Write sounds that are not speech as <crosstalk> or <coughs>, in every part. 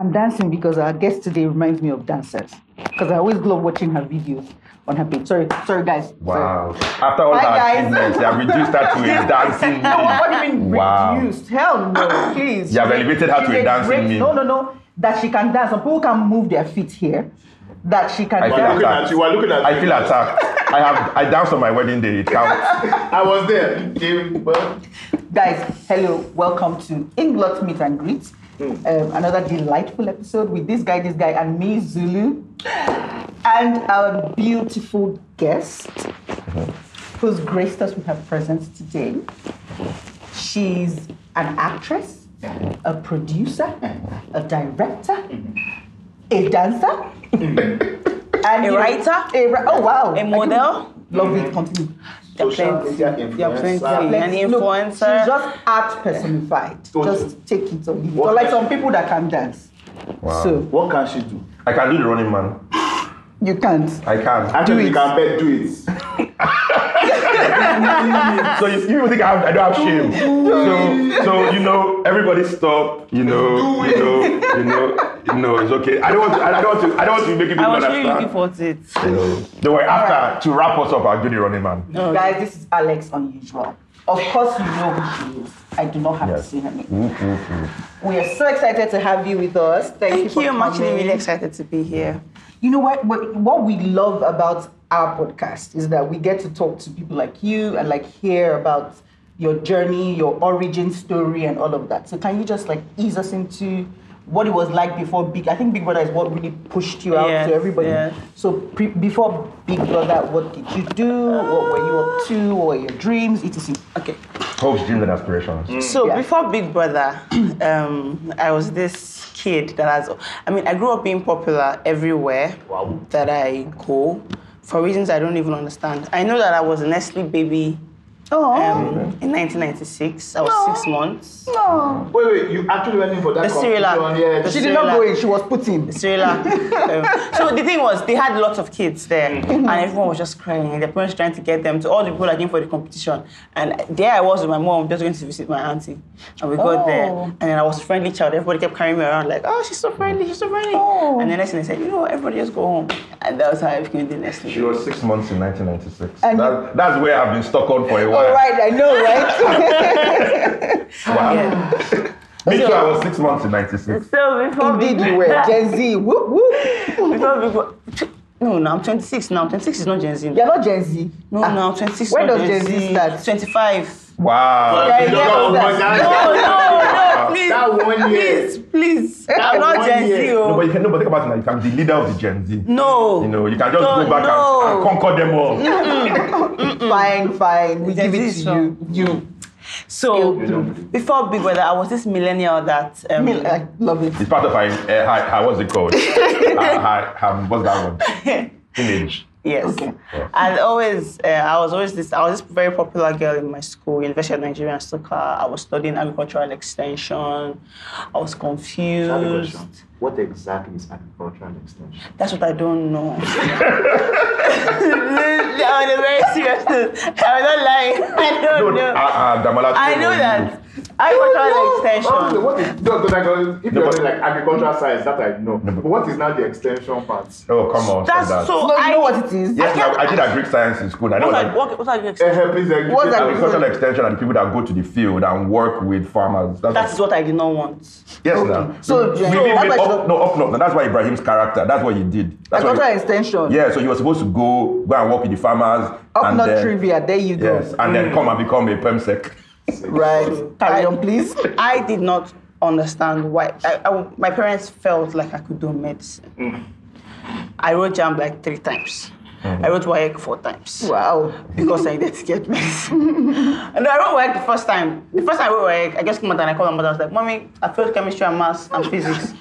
I'm dancing because our guest today reminds me of dancers. Because I always love watching her videos on her page. Sorry, sorry guys. Wow. After all Hi, our achievements, they have reduced her to a <laughs> dancing No, what do you mean Wow. reduced? Hell no, <coughs> please. You have elevated her She's to a dancing great- No, no, no. That she can dance. Some people can move their feet here. That she can I feel dance. looking attacked. at you. We're looking at I you. feel attacked. I have I danced on my wedding day. It <laughs> counts. I was there. David, well, Guys, hello, welcome to Inglot Meet and Greet. Hmm. Um, another delightful episode with this guy, this guy, and me, Zulu, and our beautiful guest who's graced us with her presence today. She's an actress, a producer, a director, a dancer, and you know, writer? a ri- oh wow, A model? Love it. Continue. social media There are plenty. influencer. An Look, influencer. she's just art personified. Totally. Just take it or leave it. Or like some people that can dance. Wow. So What can she do? I can do the running man. you can't. I can. Actually, it. you can bet do it. <laughs> <laughs> So you, you think I, have, I don't have shame. So so you know everybody stop. You know you know you know you know it's okay. I don't want to, I don't want to I don't want to be making I people was really looking understand. forward to it. You know. Don't worry. After to wrap us up, I'll do the running man. Guys, this is Alex Unusual. Of course, you know who she is. I do not have Yes. to say her name. Ooh, ooh, ooh. We are so excited to have you with us. Thank, you Thank for you. I'm actually coming. really excited to be here. You know what, what? What we love about our podcast is that we get to talk to people like you and like hear about your journey, your origin story, and all of that. So can you just like ease us into what it was like before Big? I think Big Brother is what really pushed you out Yes, to everybody. yes. So pre- before Big Brother, what did you do? What were you up to? What were your dreams? Etc. Okay. Hopes, dreams, and aspirations. So Yeah. before Big Brother, <clears throat> um, I was this kid that has. I mean, I grew up being popular everywhere that I go, for reasons I don't even understand. I know that I was a Nestle baby Oh, um, in 1996. I was six months. no. Wait, wait, you actually went in for that The Cerelac. competition? Yeah, The She did not go in. She was put in. Cerelac. <laughs> um, so the thing was, they had lots of kids there, and everyone was just crying. And their parents trying to get them to all the people that came for the competition. And there I was with my mom, just going to visit my auntie, and we got there. Oh. And then I was a friendly child. Everybody kept carrying me around like, "Oh, she's so friendly, she's so friendly." Oh. And then next thing they said, "You know, everybody just go home." And that was how I became the next She was six months in 1996. And That, that's where I've been stuck on for a while. All right, I know, right? <laughs> Wow. Yeah. <laughs> Me too. I was six months in 96. So before Indeed, you were Gen Z. Whoop whoop. before, before, no, no, I'm 26 now. 26 is not Gen Z. You're not Gen Z. No, Ah, no, 26. When does Gen Z start? 25. Wow. Yeah, yeah, don't but know that's- that. No, no, no, please. That one year. Please, please. That not one Gen year. Z. No, oh. but you can, no, but think about it now. You can be the leader of the Gen Z. No. You know, you can just No, go back no. and, and conquer them all. Fine, fine. We Gen give it to you. You. So, You before Big Brother, I was this millennial that. Um, I love it. It's part of her, uh, her, her what's it called? her, her, her, what's that one? <laughs> Image. Yes. Okay. And always, uh, I was always this. I was this very popular girl in my school, University of Nigeria, Nsukka. I was studying agricultural extension. I was confused. What exactly is agricultural extension? That's what I don't know. <laughs> On a very serious note, <laughs> I'm not lying. I don't No, know. uh, uh, I know that agricultural extension. Okay, what is, no, because I go, if No, you're but- doing like agricultural science, that I know. No, but- but what is now the extension part? Oh, come on. That's that. so. No, you I know what it is? Yes, now, I did agric science in school. I know What that what, what are you eh, eh, explaining? please, What's please, that? agricultural extension and the people that go to the field and work with farmers. That's That is what I did not want. yes, Okay. now. So, we yeah, even that's made why up, no, up north. And that's why Ibrahim's character. That's what he did. That's what Agricultural he- extension. Yeah, so you were supposed to go go and work with the farmers. Up and not trivia. There you go. Yes, and then mm. come and become a permsec. Right. Carry on, please. <laughs> I did not understand why. I, I, my parents felt like I could do medicine. Mm. I wrote JAMB like three times. Mm. I wrote WAEC four times. Wow. because I did get medicine. <laughs> and I wrote WAEC the first time. The first time I wrote WAEC, I just came out and I called my mother. I was like, Mommy, I failed chemistry and maths and physics.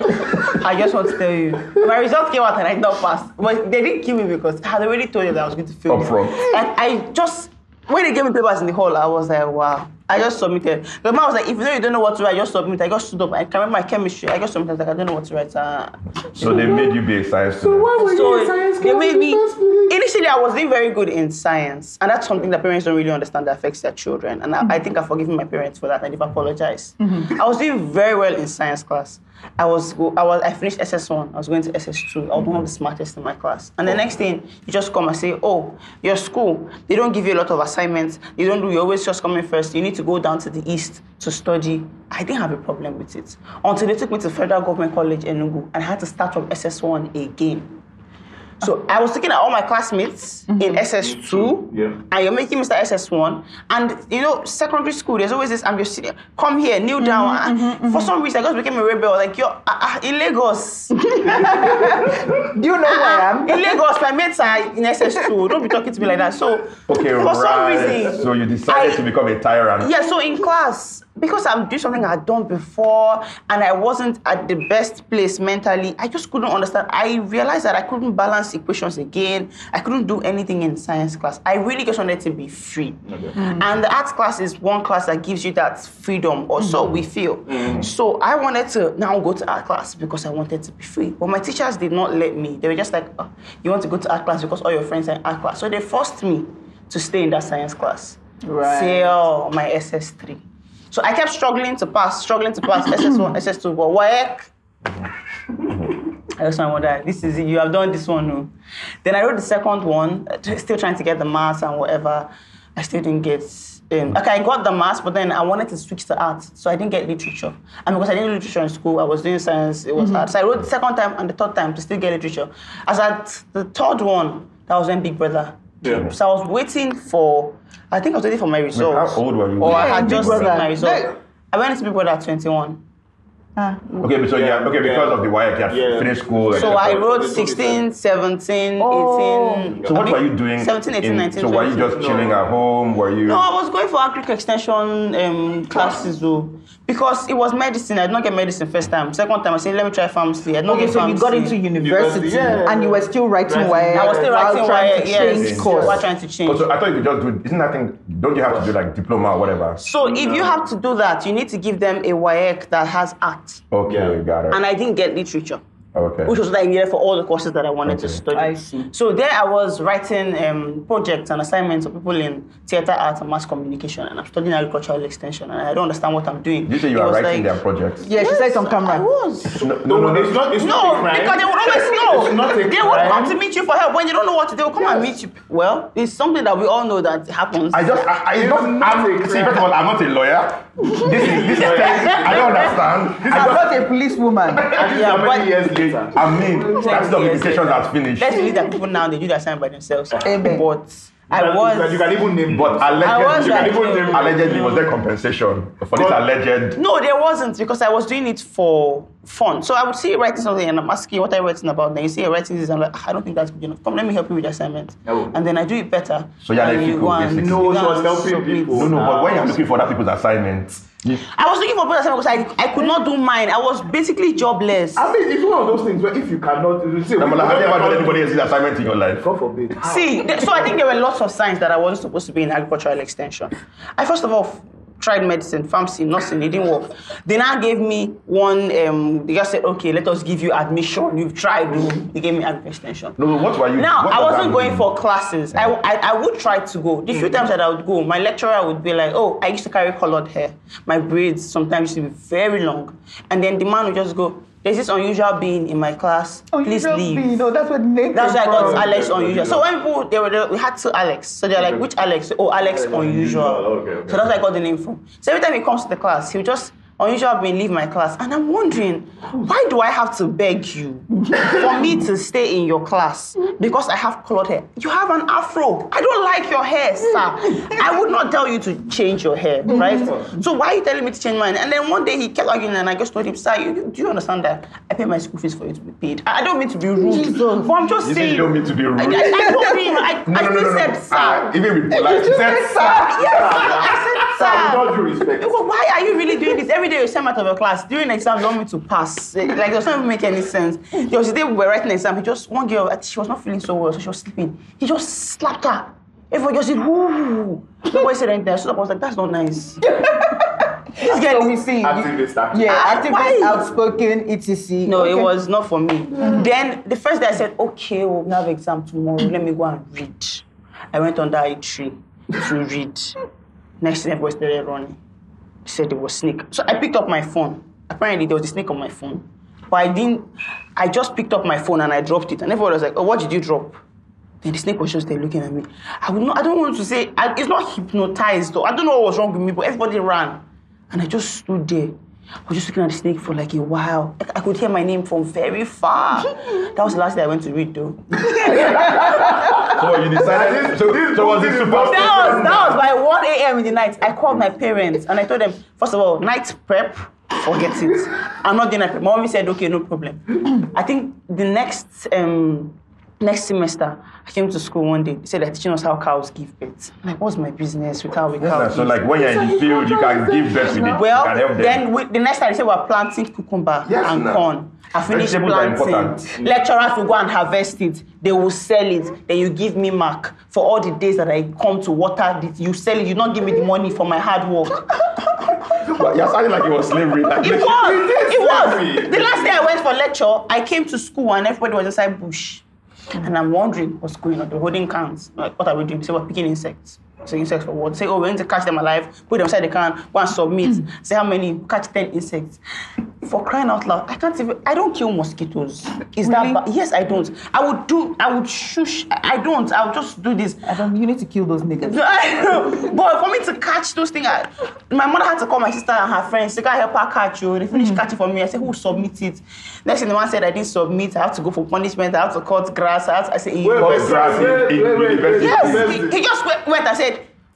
I just want to tell you. My results came out and I did not pass. But they didn't kill me because I had already told you that I was going to fail. Up front. And I just, when they gave me papers in the hall, I was like, wow. I just submitted. The man was like, if you know you don't know what to write, just submit. I just stood up. I can remember my chemistry. I just submitted. I was like, I don't know what to write. Uh, So they made you be a science student. so why were so you in science they made me. Initially, I was doing very good in science, and that's something that parents don't really understand that affects their children. And I, I think I've forgiven my parents for that, and they've apologized. I was doing very well in science class, I was go- I was I finished SS1. I was going to SS2. I was one of the smartest in my class. And the next thing, you just come and say, "Oh, your school. They don't give you a lot of assignments. You don't do. You always just come in first. You need to go down to the east to study." I didn't have a problem with it until they took me to Federal Government College Enugu, and I had to start from SS1 again. So I was looking at all my classmates in SS2, Yeah. and you're making Mr. SS1. And you know, secondary school, there's always this. I'm just sitting, come here, kneel down. And For some reason, I just became a rebel. Like you're uh, uh, in Lagos. <laughs> Do you know who I am? in Lagos, my mates are in SS2. Don't be talking to me like that. So Okay, for some right. reason, so you decided I- to become a tyrant. yeah, so in class, because I'm doing something I'd done before and I wasn't at the best place mentally, I just couldn't understand. I realized that I couldn't balance equations again. I couldn't do anything in science class. I really just wanted to be free. Mm. And the arts class is one class that gives you that freedom, or so mm. we feel. Mm. So I wanted to now go to art class because I wanted to be free. But my teachers did not let me. They were just like, oh, you want to go to art class because all your friends are in art class. So they forced me to stay in that science class Right. till my SS3. So I kept struggling to pass, struggling to pass SS1, SS2, but WAEC, I just wonder, this is it, you have done this one. No. Then I wrote the second one, uh, still trying to get the maths and whatever. I still didn't get. Um, okay, I got the maths, but then I wanted to switch to art, so I didn't get literature. And because I didn't do literature in school, I was doing science, it was art. So I wrote the second time and the third time to still get literature. As at the third one, that was when Big Brother. Yeah. So I was waiting for, I think I was waiting for my results. how old were you? Or I had just seen my results. No. I went into Big Brother at 21. Ah. Okay, so yeah, Yeah, okay, because yeah. of the WAEC, you had Yeah. finished school. So. I wrote told 16, 17, Oh. 18. So what were you doing? 17, 18, in- 19, So were you just chilling at home? Were you? No, I was going for agric extension um, classes though. Because it was medicine. I did not get medicine first time. Second time, I said, let me try pharmacy. I did not Okay, get so you got into university yeah. and you were still writing Writing. WAEC I was still while writing trying WAEC, to yes. change course. While trying to change. So I thought you could just do. Isn't that thing? Don't you have to do like diploma or whatever? So if you have to do that, you need to give them a WAEC that has art. Okay, Yeah. got it. And I didn't get literature. Okay. which was what I needed for all the courses that I wanted to study. I see. So there I was writing um, projects and assignments of people in theater art and mass communication, and I'm studying agricultural extension, and I don't understand what I'm doing. You say you It are was writing like- their projects? Yeah, she said it on camera. I was. No, No, no, it's not. It's not a crime. because they would always know. It's not a they would come to meet you for help when they don't know what to do. They will come and meet you. Well, it's something that we all know that happens. I just, I, I It's don't, not I'm, a see, first of all, I'm not a lawyer. This is, this is, <laughs> I don't understand. I'm not a policewoman. And Yeah, many but- years later? I mean, that's the implications that's finished. Let's believe that people now they do their assignment by themselves. Amen. But I You can- was. You can even name. But I was allegedly, like- you can even name. Uh, allegedly, was there compensation for this alleged? No, there wasn't because I was doing it for fun. So I would see you writing something and I'm asking you what are you writing about. Then you see you're writing this, I'm like, "Ah, I don't think that's good enough. Come, let me help you with the assignment. Oh. And then I do it better. So you're And like you people, go basically. No, you go she was helping submit. people. No, no, but when you're Ah. looking for other people's assignments, you, I was looking for better assignments because I, I could not do mine. I was basically jobless. I mean, it's one of those things where if you cannot, you see, Damola, have you ever done anybody else's assignment in your life? God forbid. See, so I think there were lots of signs that I wasn't supposed to be in agricultural extension. I first of all f- tried medicine, pharmacy, nursing, it didn't work. They now gave me one, um, they just said, okay, let us give you admission. You've tried, oh." they gave me agri extension. No, what were you? Now, I wasn't going mean? for classes. I, I, I would try to go. The few times that I would go, my lecturer would be like, oh, I used to carry colored hair. My braids sometimes used to be very long. And then the man would just go, there's this unusual being in my class. Oh, Please leave. You know, that's what name That's why I got from. Alex Okay, Unusual. okay. So when people they were we had two Alex, so they're like, Okay. which Alex? Oh, Alex Alex Unusual. Unusual, okay, okay. So that's where I got the name from. So every time he comes to the class, he'll just unusual being leave my class, and I'm wondering why do I have to beg you for me to stay in your class because I have colored hair? You have an afro. I don't like your hair, sir. I would not tell you to change your hair, right? So why are you telling me to change mine? And then one day he kept arguing, and I just told him, sir, you, you- do you understand that I pay my school fees for you to be paid? I I don't mean to be rude, Jesus. but I'm just You saying. you don't mean to be rude. I, I, I told him. I, No, I no, no, still no, no. said, sir. Ah, even with polite, you said, sir. sir. I said, With sir. all due respect. Why are you really doing this? Every day you send out of your class. During exam, you want me to pass. Like, it doesn't even make any sense. There was a day we were writing exam. He just, one girl, she was not feeling so well, so she was sleeping. He just slapped her. Everyone just said, whoo. Nobody said anything. So I was like, that's not nice. <laughs> this girl So we is see. Activist, activist. Yeah, Ah, activist, why? outspoken, etc. No, it was not for me. Then the first day I said, okay, we'll have exam tomorrow. Let me go and read. I went under a tree to read. Next thing everybody started running. Said it was snake. So I picked up my phone apparently there was a snake on my phone, but I didn't. I just picked up my phone and I dropped it, and everyone was like, "Oh, what did you drop?" Then the snake was just there looking at me. I would not. I don't want to say. I, it's not hypnotized. Though. I don't know what was wrong with me, but everybody ran, and I just stood there. I was just looking at the snake for like a while. I, I could hear my name from very far. <laughs> that was the last day I went to read, though. <laughs> So you decided. So, so was it super? That was, that was by <laughs> 1 a.m. in the night. I called my parents and I told them, first of all, night prep, forget it. I'm not doing night prep. My mommy said, okay, no problem. <clears throat> I think the next um, next semester, I came to school one day. They said they're teaching us how cows give birth. I'm like, what's my business with how we cow So like when you're in the field, you can give birth to it. well, you can help them. then we, the next time they said we're planting cucumber Yes, and corn. I finished planting. Mm. Lecturers will go and harvest it. They will sell it. Then you give me mark for all the days that I come to water it. You sell it. You don't give me the money for my hard work. <laughs> But you're sounding like it was slavery. Like, It <laughs> was. It was. The last day I went for lecture, I came to school and everybody was inside bush. And I'm wondering what's going on. They're holding cans. Like, what are we doing? They we're picking insects. So insects for what? Say, oh, we're going to catch them alive, put them inside the can, go and submit. Mm. Say how many, catch 10 insects. For crying out loud, I can't even, I don't kill mosquitoes. Is Really? that bad? Yes, I don't. I would do, I would shush. I I don't. I would just do this. I don't, you need to kill those niggas. I <laughs> know. But for me to catch those things, I, my mother had to call my sister and her friends to go help her catch you. They finished mm. catching for me. I said, who submit it? Next thing the man said, I didn't submit. I have to go for punishment. I have to cut grass. I, have to, I said, Wait, Cut wait, grass in- wait, in wait, wait, university. wait. yes. He, he just went, went and said,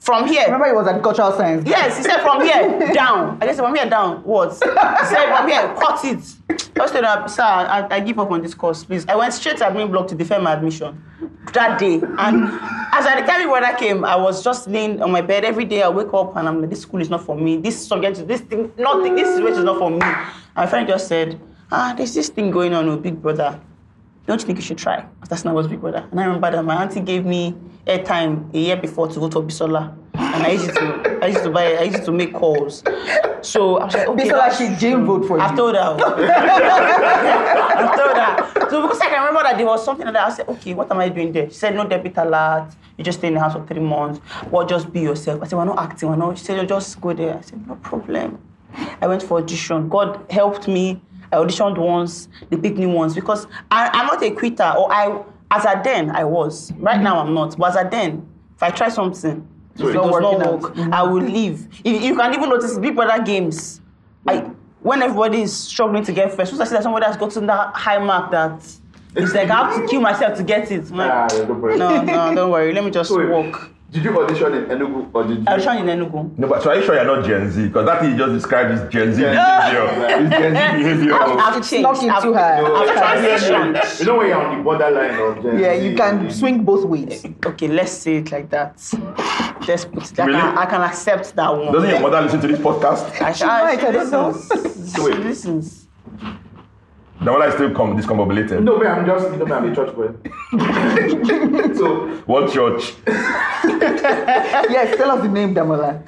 from here. Remember, it was agricultural science. Yes, he said from here <laughs> down. I guess from here down. What? He said from here, cut it. I just him, sir, I, I give up on this course, please. I went straight to admin block to defend my admission that day. And as I the when I came, I was just laying on my bed every day. I wake up and I'm like, this school is not for me. This subject, this thing, nothing. This situation is not for me. And my friend just said, ah, there's this thing going on with Big Brother. Don't you think you should try? That's not was Big Brother. And I remember that my auntie gave me airtime a year before to go to Bisola. And I used to, I used to buy, I used to make calls. So because I was like, okay. Bisola, she. Jane vote for you. told her. <laughs> I've told her. So because I can remember that there was something that, I said, okay, what am I doing there? She said, no debit alert. You just stay in the house for three months. Well, just be yourself. I said, we're not acting. We're not. She said, just go there. I said, no problem. I went for audition. God helped me. I auditioned once. They picked me once because I, I'm not a quitter. Or I, as a then, I was. Right mm-hmm. now, I'm not. But as a then, if I try something, if it does not work, mm-hmm. I will leave. If, you can even notice Big Brother games. I when everybody is struggling to get first, once I see that somebody has gotten that high mark that it's like I have to kill myself to get it. Like, no, no, don't worry. Let me just <laughs> wait, walk. Did you audition in Enugu or did you? I auditioned in Enugu. No, but so are you sure you're not Gen Z? Because that thing you just described is Gen Z Gen Z. behavior. <laughs> It's Gen Z behavior. I've changed. Snuck into I've, her. I've Okay. transitioned. You know when you're on the borderline of Gen Yeah, Z, you can swing both ways. Okay, let's say it like that. Let's put it. I, Really? can, I can accept that one. Doesn't your mother listen to this podcast? I, She might, I don't know. listens. She listens. The mother is still com- discombobulated. No, man, I'm just, you know, I'm a church boy. <laughs> so, What church? <laughs> Yes, tell us the name, Damola.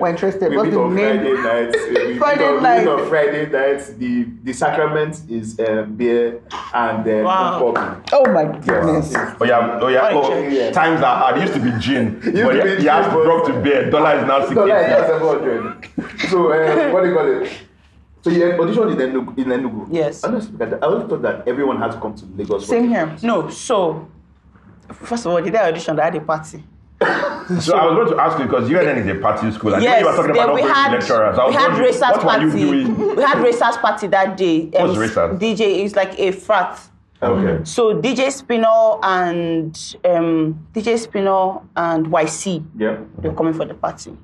We're interested. we What's meet the on name? Friday nights. We meet <laughs> Friday on, we meet on Friday nights. The the sacrament is um, beer and then Wow. pop. Oh my goodness. Oh yeah, oh yeah. What Oh, church. times are hard. It used to be gin. used but to you, be you have gin, to but- drop to beer. Dollar is now six No, like, that's eighty. 700. So, um, what do you call it? So you auditioned in Enugu. In Enugu. Yes. Honestly, I always thought that everyone had to come to Lagos. for Same it. here. No, so first of all, did day I auditioned, I had a party. <laughs> So I was going to ask you because UNN is a party school. And Yes, when you were talking about we had lecturers, I we had wondering, racers what were you party. doing? We had racers party that day. What's racers? DJ is like a frat. Okay. So DJ Spino and um, DJ Spino and YC Yeah. they're coming for the party.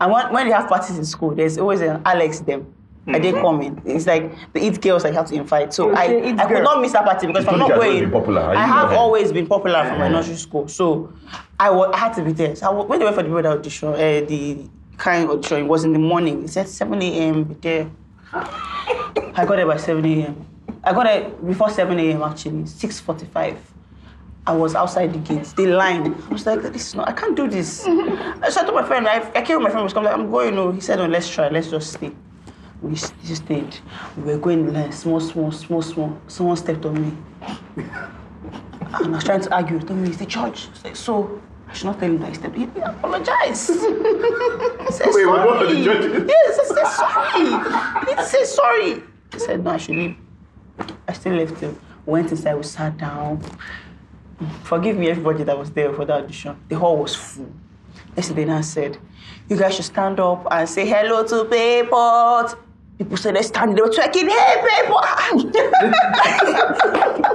And when, when they have parties in school, there's always an Alex them. And they come in. It's like the it girls I have to invite. So I, Okay, it I could not miss that party because if I'm not me you had always going. popular. I have not? always been popular from my nursery school. So I, had to be there. So I, wa- when they went for the brother audition, uh, the kind audition, it was in the morning. It said 7 a.m. be there. I got there by 7 a.m. I got there before 7 a.m. actually, 6:45. I was outside the gates. They lined. I was like, this is not. I can't do this. <laughs> I said to my friend. I, I came with my friend. Was coming. Like, I'm going. No, he said, no. Let's try. Let's just stay. We stayed. We were going like small, small, small, small. Someone stepped on me, and I was trying to argue. He told me, "It's the church." I was like, so. I should not tell him that I stepped. He he apologized. <laughs> He said Wait, sorry. was the judge? Yes, I said sorry. He said sorry. I said, no, I should leave. I still left him. Went inside, we sat down. Forgive me, everybody that was there for the audition. The hall was full. Yesterday, I said, you guys should stand up and say hello to people. People said they stand, they were twerking, hey people. <laughs>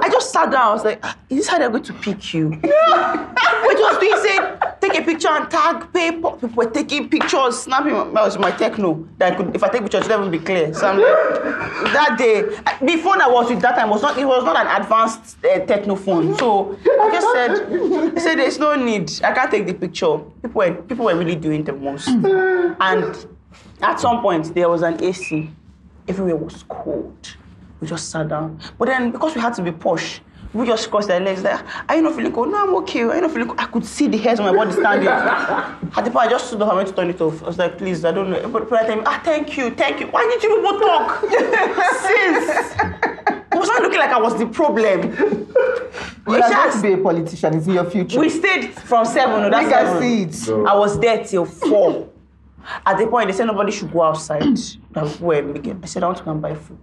I just sat down, I was like, "Ah, is this how they're going to pick you? <laughs> we just doing say, take a picture and tag people. People were taking pictures, snapping. That was my Tecno. That I could, if I take pictures, it would be clear. So I'm like, that day, the phone I was with that time was not. It was not an advanced uh, Tecno phone. So I just said, I said, there's no need. I can't take the picture. People were people were really doing the most. <laughs> And at some point there was an AC. Everywhere was cold. We just sat down. But then because we had to be posh, we just crossed our legs like, are you not feeling cold? No, I'm okay. Are you not feeling cold? I could see the hairs on my body standing. <laughs> At the point, I just stood up and went to turn it off. I was like, please, I don't know. But but I tell me, ah, thank you, thank you. Why did you people talk? <laughs> Sis. It was not looking like I was the problem. <laughs> You are going to be a politician. It's in your future. We stayed from seven. No, that's We can seven. see it. I was there till four. At the point, they said nobody should go outside. <clears throat> That people were making. I said, I want to go and buy food.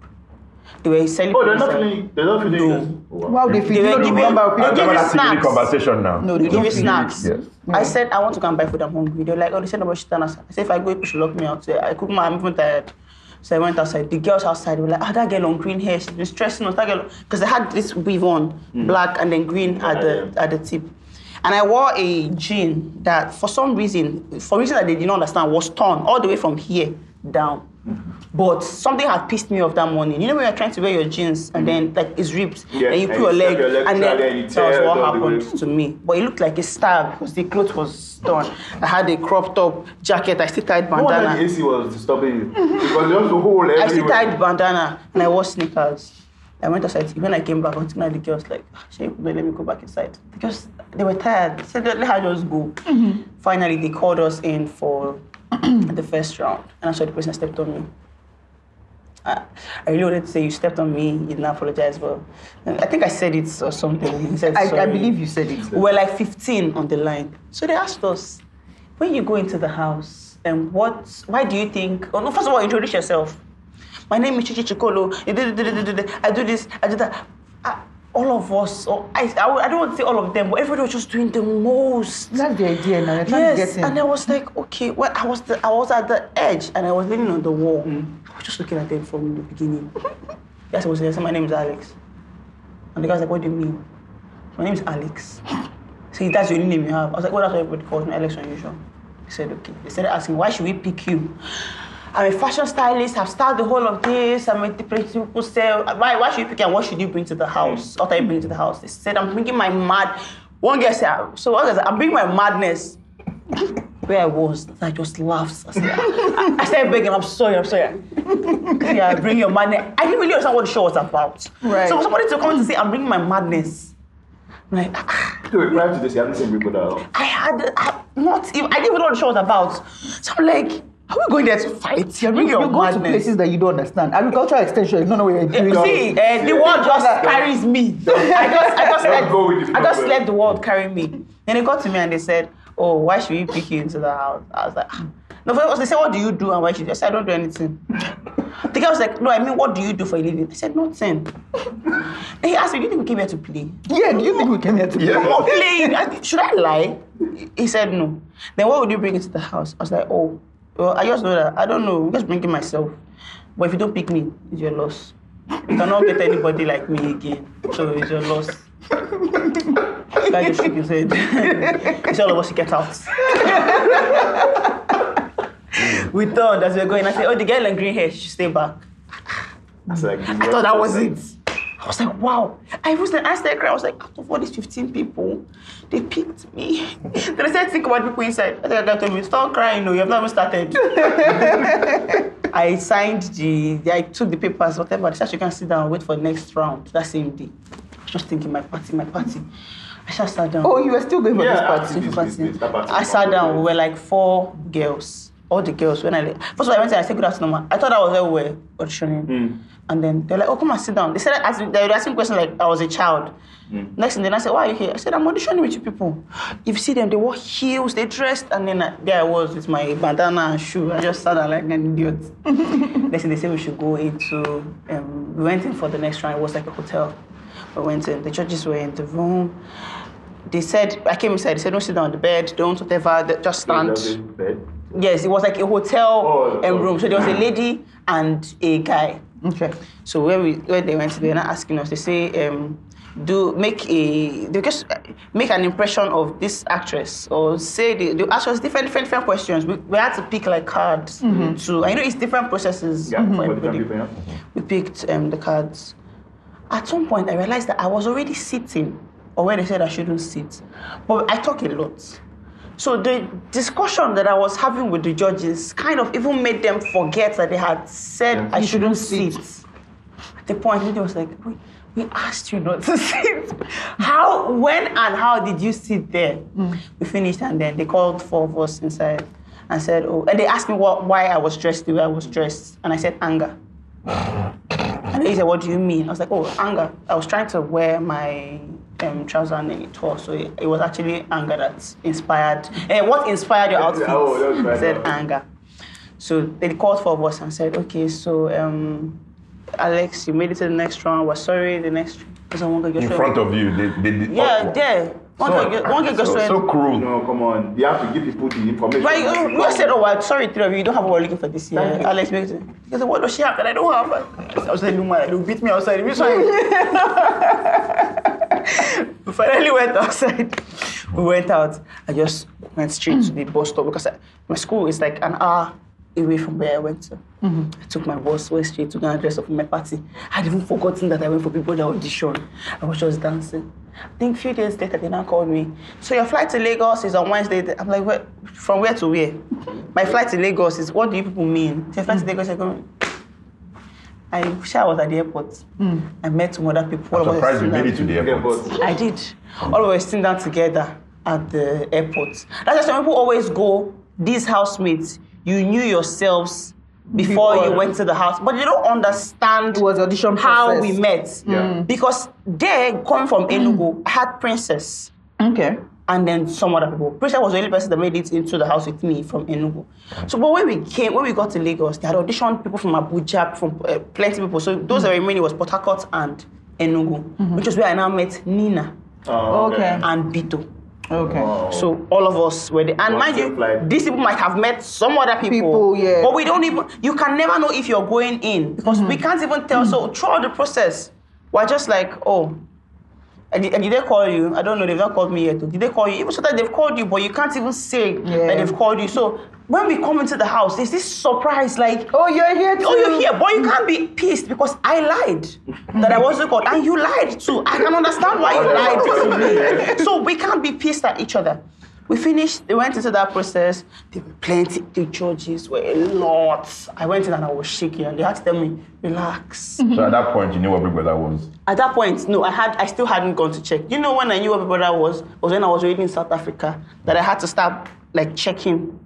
They were selling Oh, they're food not inside. feeling. They're not feeling. No. this. Oh, wow. Wow, they feel They you were giving- number of they people. give you a unique snacks. conversation now. No, They they give you snacks. Yes. I said, I want to go and buy food. I'm hungry. They're like, oh, they said nobody should stand outside. I said, if I go, people should lock me out. So I cook my, I'm even tired. So I went outside. The girls outside were like, ah, that girl on green hair, she's been stressing us. That girl, because they had this weave on, black and then green at the at the tip. And I wore a jean that, for some reason, for reason that they did not understand, was torn all the way from here down. But something had pissed me off that morning. You know when you're trying to wear your jeans and then mm. like it's ripped, Yeah, and you and your you leg, your leg and then and that was what it all the way. happened to me. But it looked like a stab because the clothes was torn. I had a cropped top jacket. I still tied bandana. No wonder the. AC was disturbing you. Because just the whole I still tied bandana and I wore sneakers. I went outside. When I came back, now the girls like, "Ah, let me go back inside because they were tired. They said, let her just go. Finally, they called us in for <clears throat> the first round, and I saw the person stepped on me. I, I really wanted to say you stepped on me. You didn't apologize, but I think I said it or something. He said, I, I believe you said it. We were like 15 on the line. So they asked us, when you go into the house, and what, why do you think, oh no, first of all, introduce yourself. My name is Chichi Chikolo. I do this, I do that. I- all of us, or I, I, I don't want to say all of them, but everybody was just doing the most. That's the idea now. You're trying Yes, to get in. and I was like, okay, well, I was the, I was at the edge and I was leaning on the wall. Mm. I was just looking at them from the beginning. <laughs> yes, I was there. So my name is Alex, and the guy's like, what do you mean? My name is Alex. <laughs> So that's the only name you have. I was like, well, that's what everybody calls me, Alex Unusual. He said, okay. They started asking, why should we pick you? I'm a fashion stylist. I've started the whole of this. I'm a different people sell. Why, why should you pick and what should you bring to the house? What are you bringing to the house? They said, I'm bringing my mad. One girl said, so one girl said, I'm bringing my madness. <laughs> Where I was, I just laughed. I, said, I, I started begging, I'm sorry, I'm sorry. <laughs> yeah, bring your madness. I didn't really understand what the show was about. Right. So for somebody to come to say, I'm bringing my madness. I'm like, ah, So prior to this, you haven't seen people that. I had I, not even, I didn't even know what the show was about. So I'm like, are we going there to fight? You're you, bringing you your go to places that you don't understand. Agricultural extension, you don't know what you're doing. See, uh, the world just carries me. <laughs> I just, I just let, go with the I just let the world carry me. Then they got to me and they said, "Oh, why should we pick you into the house?" I was like, "Ah." "No." First, they said, "What do you do?" And why should you? I said, "I don't do anything." The guy was like, "No, I mean, what do you do for a living?" I said, "Nothing." Then he asked me, "Do you think we came here to play?" Yeah, do you think we came here to play? Yeah. I'm not playing. I- Should I lie? He said no. Then what would you bring into the house? I was like, oh, well, I just know that. I don't know. I'm just bringing myself. But if you don't pick me, it's your loss. You cannot get anybody like me again. So it's your loss. Guy just shook his head. he said <laughs> all of us to get out. <laughs> we turned as we were going. I said, oh, the girl in green hair, she should stay back. It's like, I thought that was it. I was like, wow. I was the I started. I was like, out of all these 15 people, they picked me. <laughs> then I started thinking about people inside. I think I got told me, stop crying, no, you have not even started. <laughs> I signed the, I took the papers, whatever. They said you can sit down and wait for the next round that same day. I was just thinking, my party, my party. I just sat down. Oh, you were still going for Yeah, this party. This- this- this- that party I sat down. We were like four girls. all the girls when I first of all I went in I said good afternoon. ma." I thought that was where we were auditioning, hmm. And then they're like, oh come and sit down. They said asking, they were asking questions like I was a child. Next thing then I said, why are you here? I said I'm auditioning with you people. If you see them, they wore heels, they dressed, and then I, there I was with my bandana and shoe. I just sat there like an idiot. <laughs> Next thing they said we should go into. Um, we went in for the next round. It was like a hotel. We went in. The judges were in the room. They said I came inside. They said don't sit down on the bed, don't whatever, just stand. Yes, it was like a hotel Oh, um, oh. room. So there was a lady and a guy. Okay. So where we where they went, they were not asking us. They say, um, do make a they just make an impression of this actress or say they, they ask us different different different questions. We, we had to pick like cards to. I know it's different processes Yeah, for everybody. people. yeah. We picked um, the cards. At some point, I realized that I was already sitting, or where they said I shouldn't sit. But I talk a lot. So the discussion that I was having with the judges kind of even made them forget that they had said Yeah. I shouldn't sit. sit. At the point, they was like, we, we asked you not to <laughs> sit. How, when, and how did you sit there? Mm. We finished, and then they called four of us inside and said, oh, and they asked me what, why I was dressed the way I was dressed, and I said anger. <laughs> And they said, What do you mean? I was like, Oh, anger. I was trying to wear my um, trouser and then it tore. So it, it was actually anger that inspired. And what inspired your outfit? Oh, that was right. said anger. So they called for us and said, Okay, so um, Alex, you made it to the next round. We're sorry, the next. Because I want to get In front of you, they, they, they Yeah, there. One So, girl, one girl so, went. so cruel. No, come on. You have to give people the information. Right, you, you said, oh, well, sorry, three of you, you don't have what we're looking for this year. Thank. Alex makes it. He said, what does she have that I don't have? I was like, no man, they'll beat me outside. Which one? <laughs> we finally went outside. We went out. I just went straight to the bus stop because I, my school is like an hour away from where I went to. Mm-hmm. I took my bus, went straight to go and dress up for my party. I had even forgotten that I went for people that audition. I was just dancing. I think a few days later, they now called me. So your flight to Lagos is on Wednesday. I'm like, where, from where to where? My flight to Lagos is, what do you people mean? Your flight to mm. Lagos, I go, I wish I was at the airport. Hmm. I met some other people. I'm surprised you made it to the airport. I did. All of us sitting down together at the airport. That's why some people always go, these housemates, you knew yourselves before, Before. you went to the house, but you don't understand It was audition how process. we met. Yeah. Hmm. Because they, coming from hmm. Enugu, I had Princess Okay. And then some other people. Princess was the only person that made it into the house with me from Enugu. So, but when we came, when we got to Lagos, they had auditioned people from Abuja, from uh, plenty of people. So those that were remaining was Port Harcourt and Enugu, which is where I now met Nina Oh, Okay. and Bito. Okay. Oh. So all of us were there. And One mind you, flight. these people might have met some other people. People, yeah. But we don't even, you can never know if you're going in because we mm-hmm. can't even tell. So mm-hmm. throughout the process, we're just like, oh, and did, and did they call you? I don't know, they've not called me yet. Did they call you? Even so that they've called you, but you can't even say Yeah. that they've called you. So when we come into the house, there's this surprise like, Oh, you're here too. Oh, you're here, but you can't be pissed because I lied that I wasn't called, and you lied too. I can understand why you oh, lied to me. So we can't be pissed at each other. We finished. They went into that process. There were plenty. The judges were a lot. I went in and I was shaking, and they had to tell me, "Relax." So at that point, you knew what Big Brother was. At that point, no, I had. I still hadn't gone to check. You know when I knew what Big Brother was was when I was already in South Africa. That I had to start like checking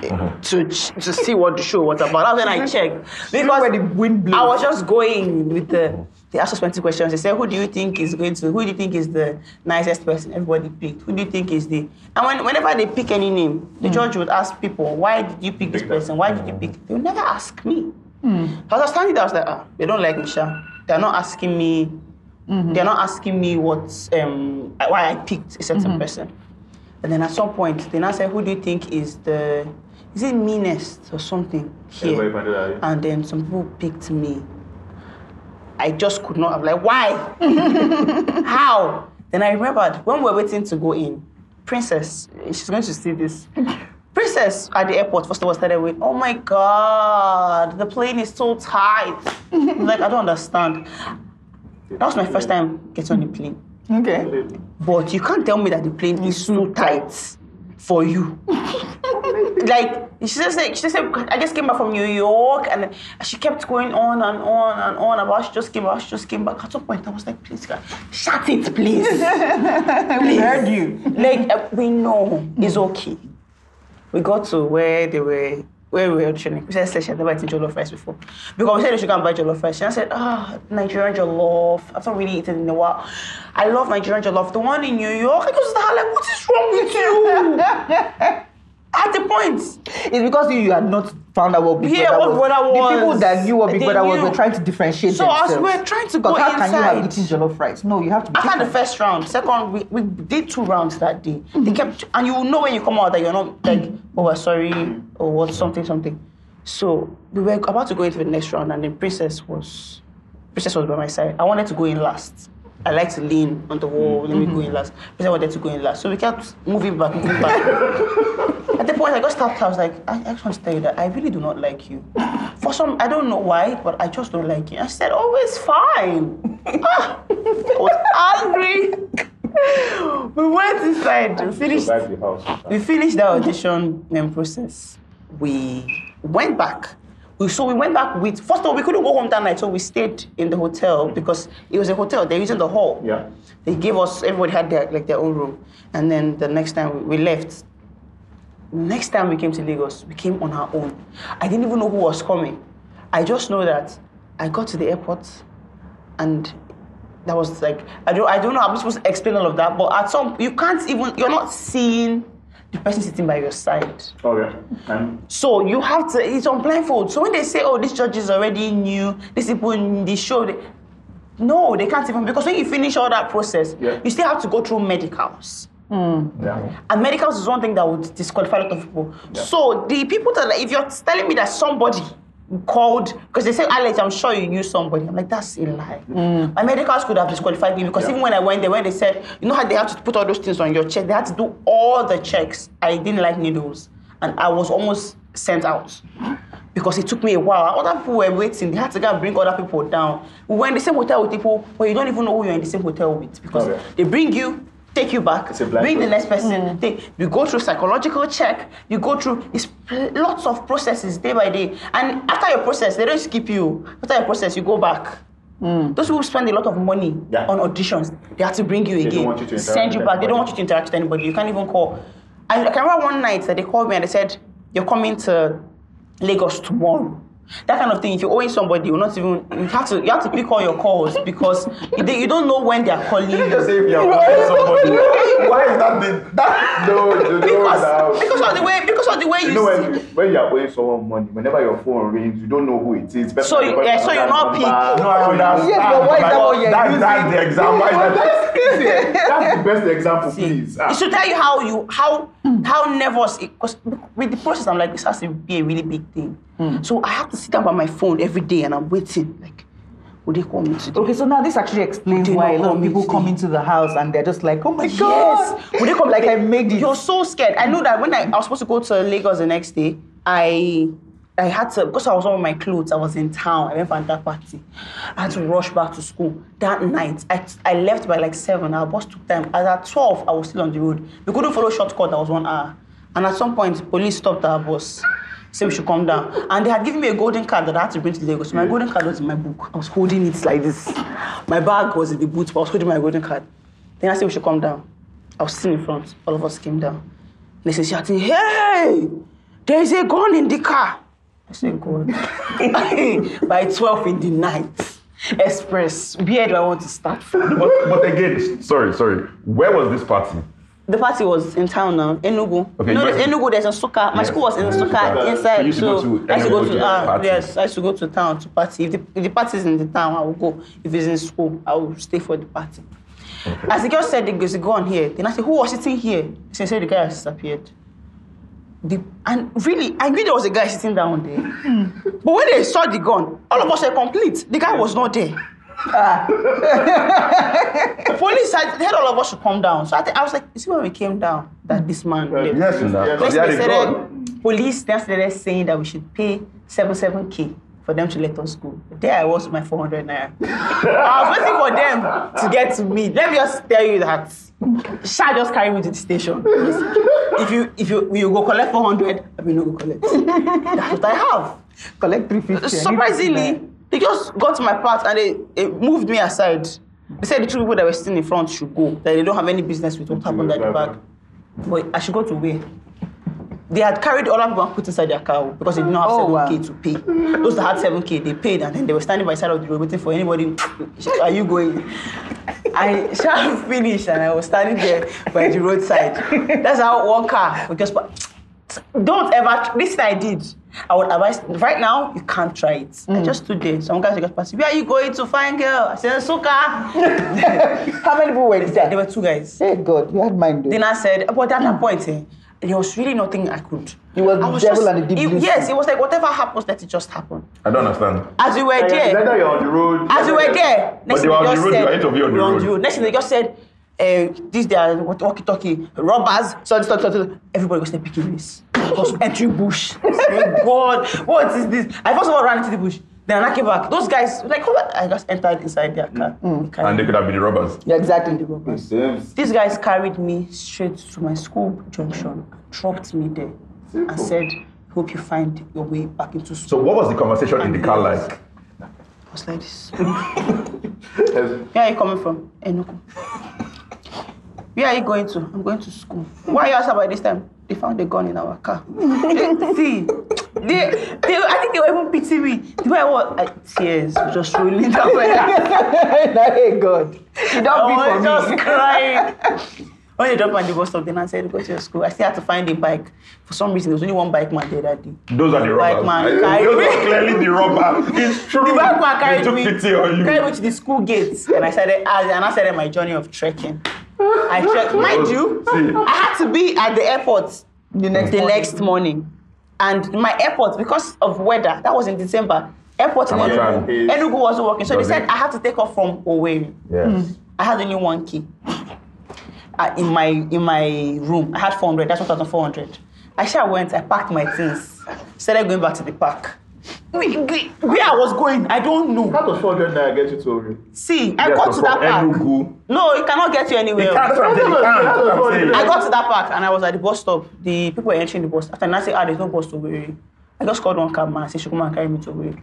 <laughs> to ch- to see what the show was about. That's when I checked because where the wind blows. I was just going with the. They asked us 20 questions. They said, "Who do you think is going to? Who do you think is the nicest person?" Everybody picked. Who do you think is the? And when, whenever they pick any name, the hmm. judge would ask people, "Why did you pick this person? Why did you hmm. pick?" They would never ask me. Because I was standing there. I was like, "Ah, they don't like me, Sha. They're not asking me. They're not asking me what um why I picked a certain person." And then at some point, they now said, "Who do you think is the? Is it meanest or something here?" Everybody pointed at you. And then some people picked me. I just could not. I'm like, why? <laughs> How? Then I remembered when we were waiting to go in, Princess, she's going to see this. <laughs> Princess at the airport, first of all, started with, oh my God, the plane is so tight. Like, I don't understand. That was my first time getting on the plane. Okay. But you can't tell me that the plane is so tight for you. <laughs> like she just said, she just said, I just came back from New York, and she kept going on and on and on about she just came back, she just came back. At some point, I was like, please, God, shut it, <laughs> please. We heard you. like uh, we know it's okay. We got to where they were where we were auditioning. Princess said she had never eaten jollof rice before. Because we said she can buy jollof rice. And I said, ah, Nigerian jollof. I've not really eaten in a while. I love Nigerian jollof. The one in New York. I go to like, what is wrong with you? <laughs> At the point, It's because you, you had not found out what Big Yeah, Brother what was. The people that knew what Big Brother was were trying to differentiate So as themselves. we're trying to go how can you have inside- eaten jollof rice? No, you have to be after the first round, second, we, we did two rounds that day. They mm-hmm. kept, and you will know when you come out that you're not like, oh, we're sorry, or what, something, something. So we were about to go into the next round, and then Princess was, Princess was by my side. I wanted to go in last. I like to lean on the wall, let me go in last. Because I wanted to go in last. So we kept moving back, moving back. <laughs> At the point I got stopped, I was like, I, I just want to tell you that I really do not like you. For some, I don't know why, but I just don't like you. I said, oh, it's fine. <laughs> Ah, I was angry. we went inside, we finished, the house. we finished the audition process. We went back. We, so we went back with, first of all, we couldn't go home that night, so we stayed in the hotel because it was a hotel, they're using the hall. Yeah. They gave us, everybody had their, like, their own room. And then the next time we, we left, next time we came to Lagos, we came on our own. I didn't even know who was coming. I just know that I got to the airport and that was like I don't I don't know I'm supposed to explain all of that, but at some you can't even you're not seeing the person sitting by your side. Oh, okay. And um, So you have to it's on blindfold. So when they say, oh, this judge is already new, these people in the show, they, no, they can't even because when you finish all that process, Yeah. you still have to go through medicals. Hmm. yeah. And medicals is one thing that would disqualify a lot of people. So the people that if you're telling me that somebody called because they say Alex, I'm sure you knew somebody. I'm like, that's a lie. Mm. My medicals could have disqualified me because Yeah. even when I went there, when they said, you know how they have to put all those things on your chest, they had to do all the checks. I didn't like needles, and I was almost sent out. Because it took me a while. Other people were waiting. They had to go and bring other people down. We were in the same hotel with people, but you don't even know who you're in the same hotel with because Okay. they bring you, take you back, It's a blind bring the next person. Mm. They, you go through psychological check. You go through it's lots of processes day by day. And after your process, they don't skip you. After your process, you go back. Mm. Those people spend a lot of money Yeah. on auditions. They have to bring you don't again, want you to interact send you with back. They don't want you to interact with anybody. You can't even call. And I can remember one night that they called me and they said, "You're coming to Lagos tomorrow." That kind of thing. If you're owing somebody, you're not even. You have to. You have to pick all your calls because you, they- you don't know when they are calling you. Just say if you're calling somebody, why is that the that? No, no, because, no. because of the way because of the way you, You know when, see. when you're owing someone money, whenever your phone rings, you don't know who it is. So you- yeah, so you're not pick. No, I understand. Yes, but why is that what you're that, using? That's the example. Why is that? that's the best example, please. Ah. It should tell you how you how Hmm. how nervous it because with the process I'm like this has to be a really big thing. Hmm. So I have to sit down by my phone every day and I'm waiting like would they call me today? Okay, so now this actually explains why a lot of people come into the house and they're just like, oh my Yes. god, Would they come like I made it. You're so scared. I know that when I, I was supposed to go to Lagos the next day, I I had to because I was on my clothes. I was in town. I went for another party. I had to rush back to school that night. I, I left by like seven. Our bus took time. At twelve, I was still on the road. We couldn't follow shortcut. That was one hour. And at some point, police stopped our bus. Said we should come down. And they had given me a golden card that I had to bring to Lagos. My golden card was in my book. I was holding it like this. My bag was in the boot, but I was holding my golden card. Then I said we should come down. I was sitting in front. All of us came down. They said shouting, "Hey, there is a gun in the car." I said, "God." By twelve in the night, express. Where do I want to start from? But, but again, sorry, sorry. Where was this party? The party was in town now, Enugu. Okay, no, there's Enugu. There's a Nsukka. My Yes, school was in Nsukka inside. So you used to go to I used to go to ah, yes, I used to go to town to party. If the, if the party is in the town, I will go. If it's in school, I will stay for the party. As the girl said, there's go on here. Then I said, who was sitting here? She said the guy has disappeared. The, and really, I knew there was a guy sitting down there. But when they saw the gun, all of us were complete. The guy was not there. The <laughs> police had, they had all of us to come down. So I, think I was like, you see when we came down, that this man left. Yes, now. Yes. Next They had they a started, police then started saying that we should pay 77k for them to let us go. There I was with my 400 naira. I was waiting for them to get to me. Let me just tell you that. Sha just carry me to the station. if you if you you go collect 400, I will not go collect. That's what I have. Collect 350. Surprisingly, they just got to my part and they, they moved me aside. They said the two people that were sitting in front should go, that they don't have any business with what happened at the back. But I should go to where? They had carried other people and put inside their car because they did not have Oh, 7K wow. to pay. Those that had 7K, they paid and then they were standing by the side of the road waiting for anybody. Are you going? I shall finish and I was standing there by the roadside. That's how one car would just. Don't ever. This I did. I would advise. Right now, you can't try it. Mm. I just stood there. Some guys just passing. Where are you going to find girl? I said, Nsukka. <laughs> How many people were there there? were two guys. Hey God, you had mine. Then I said, but at that point, eh, there was really nothing I could. You were I the devil just- and the deep it- Yes, it was like whatever happens, let it just happen. I don't understand. As we were Like, there, Either you're on the road. as we were there, next they thing were on they the just road, said, you were eight of you on the "We're road." Next thing they just said, uh, this they are walkie talkie robbers. So, so, so, so everybody was like picking this. I Was entering bush. <laughs> Say, God, what is this? I first of all ran into the bush. Then I came back. Those guys like, hold. I just entered inside their car. Mm. They And they could have been the robbers. Yeah, exactly. Seems These guys carried me straight to my school junction, dropped me there, and said, "Hope you find your way back into school." So what was the conversation in the car like? I was like this. <laughs> Where are you coming from? Enugu. Where are you going to? I'm going to school. Why are you asking about this time? They found a gun in our car. <laughs> See, they, they, I think they were even pity me. The way I was, I, tears were just rolling down my eyes. hey God, you I don't be was for just me. crying. <laughs> When they dropped me at the bus stop, then I said, go to your school. I still had to find a bike. For some reason, there was only one bike man there that day. Those are the Bike robbers. man Those carried are clearly the robber. It's true. <laughs> The bike man They carried took pity on you. carried me to the school gates, and I started, and I started my journey of trekking. I trekked, mind you, I had to be at the airport The next the morning. next morning, and my airport because of weather. That was in December. Airport in Enugu, Enugu wasn't working, so they Does said it? I had to take off from Owerri. Yes. I had only one key. Uh, in my in my room, I had 400. That's 1,400. I sure went. I packed my things. Started going back to the park. Where I was going, I don't know. How does 400 naira get you to Ori? See, I got to that park. Enugu. No, it cannot get you anywhere. It can't, I'm saying, it can't. I got to that park and I was at the bus stop. The people were entering the bus. After I said, ah, there's no bus to Owerri. I just called one cab man. I said, she come and carry me to Owerri.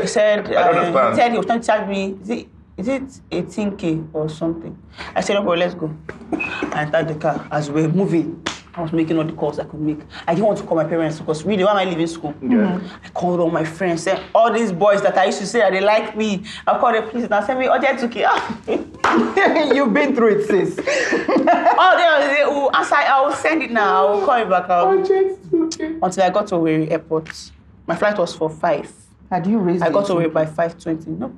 He said, don't uh, understand. he said he was trying to charge me, is it, is it 18k or something? I said, okay, let's go. I entered the car. As we were moving, I was making all the calls I could make. I didn't want to call my parents because really, why am I leaving school? Yeah. Mm-hmm. I called all my friends, said, all these boys that I used to say that they like me. I called them, please, now send me, oh, they took it. You've been through it, sis. <laughs> oh, they, will answer. I will send it now. I will call you back. I'll, until I got to Owerri Airport. My flight was for five. Had you raised I got Owerri by five twenty. No.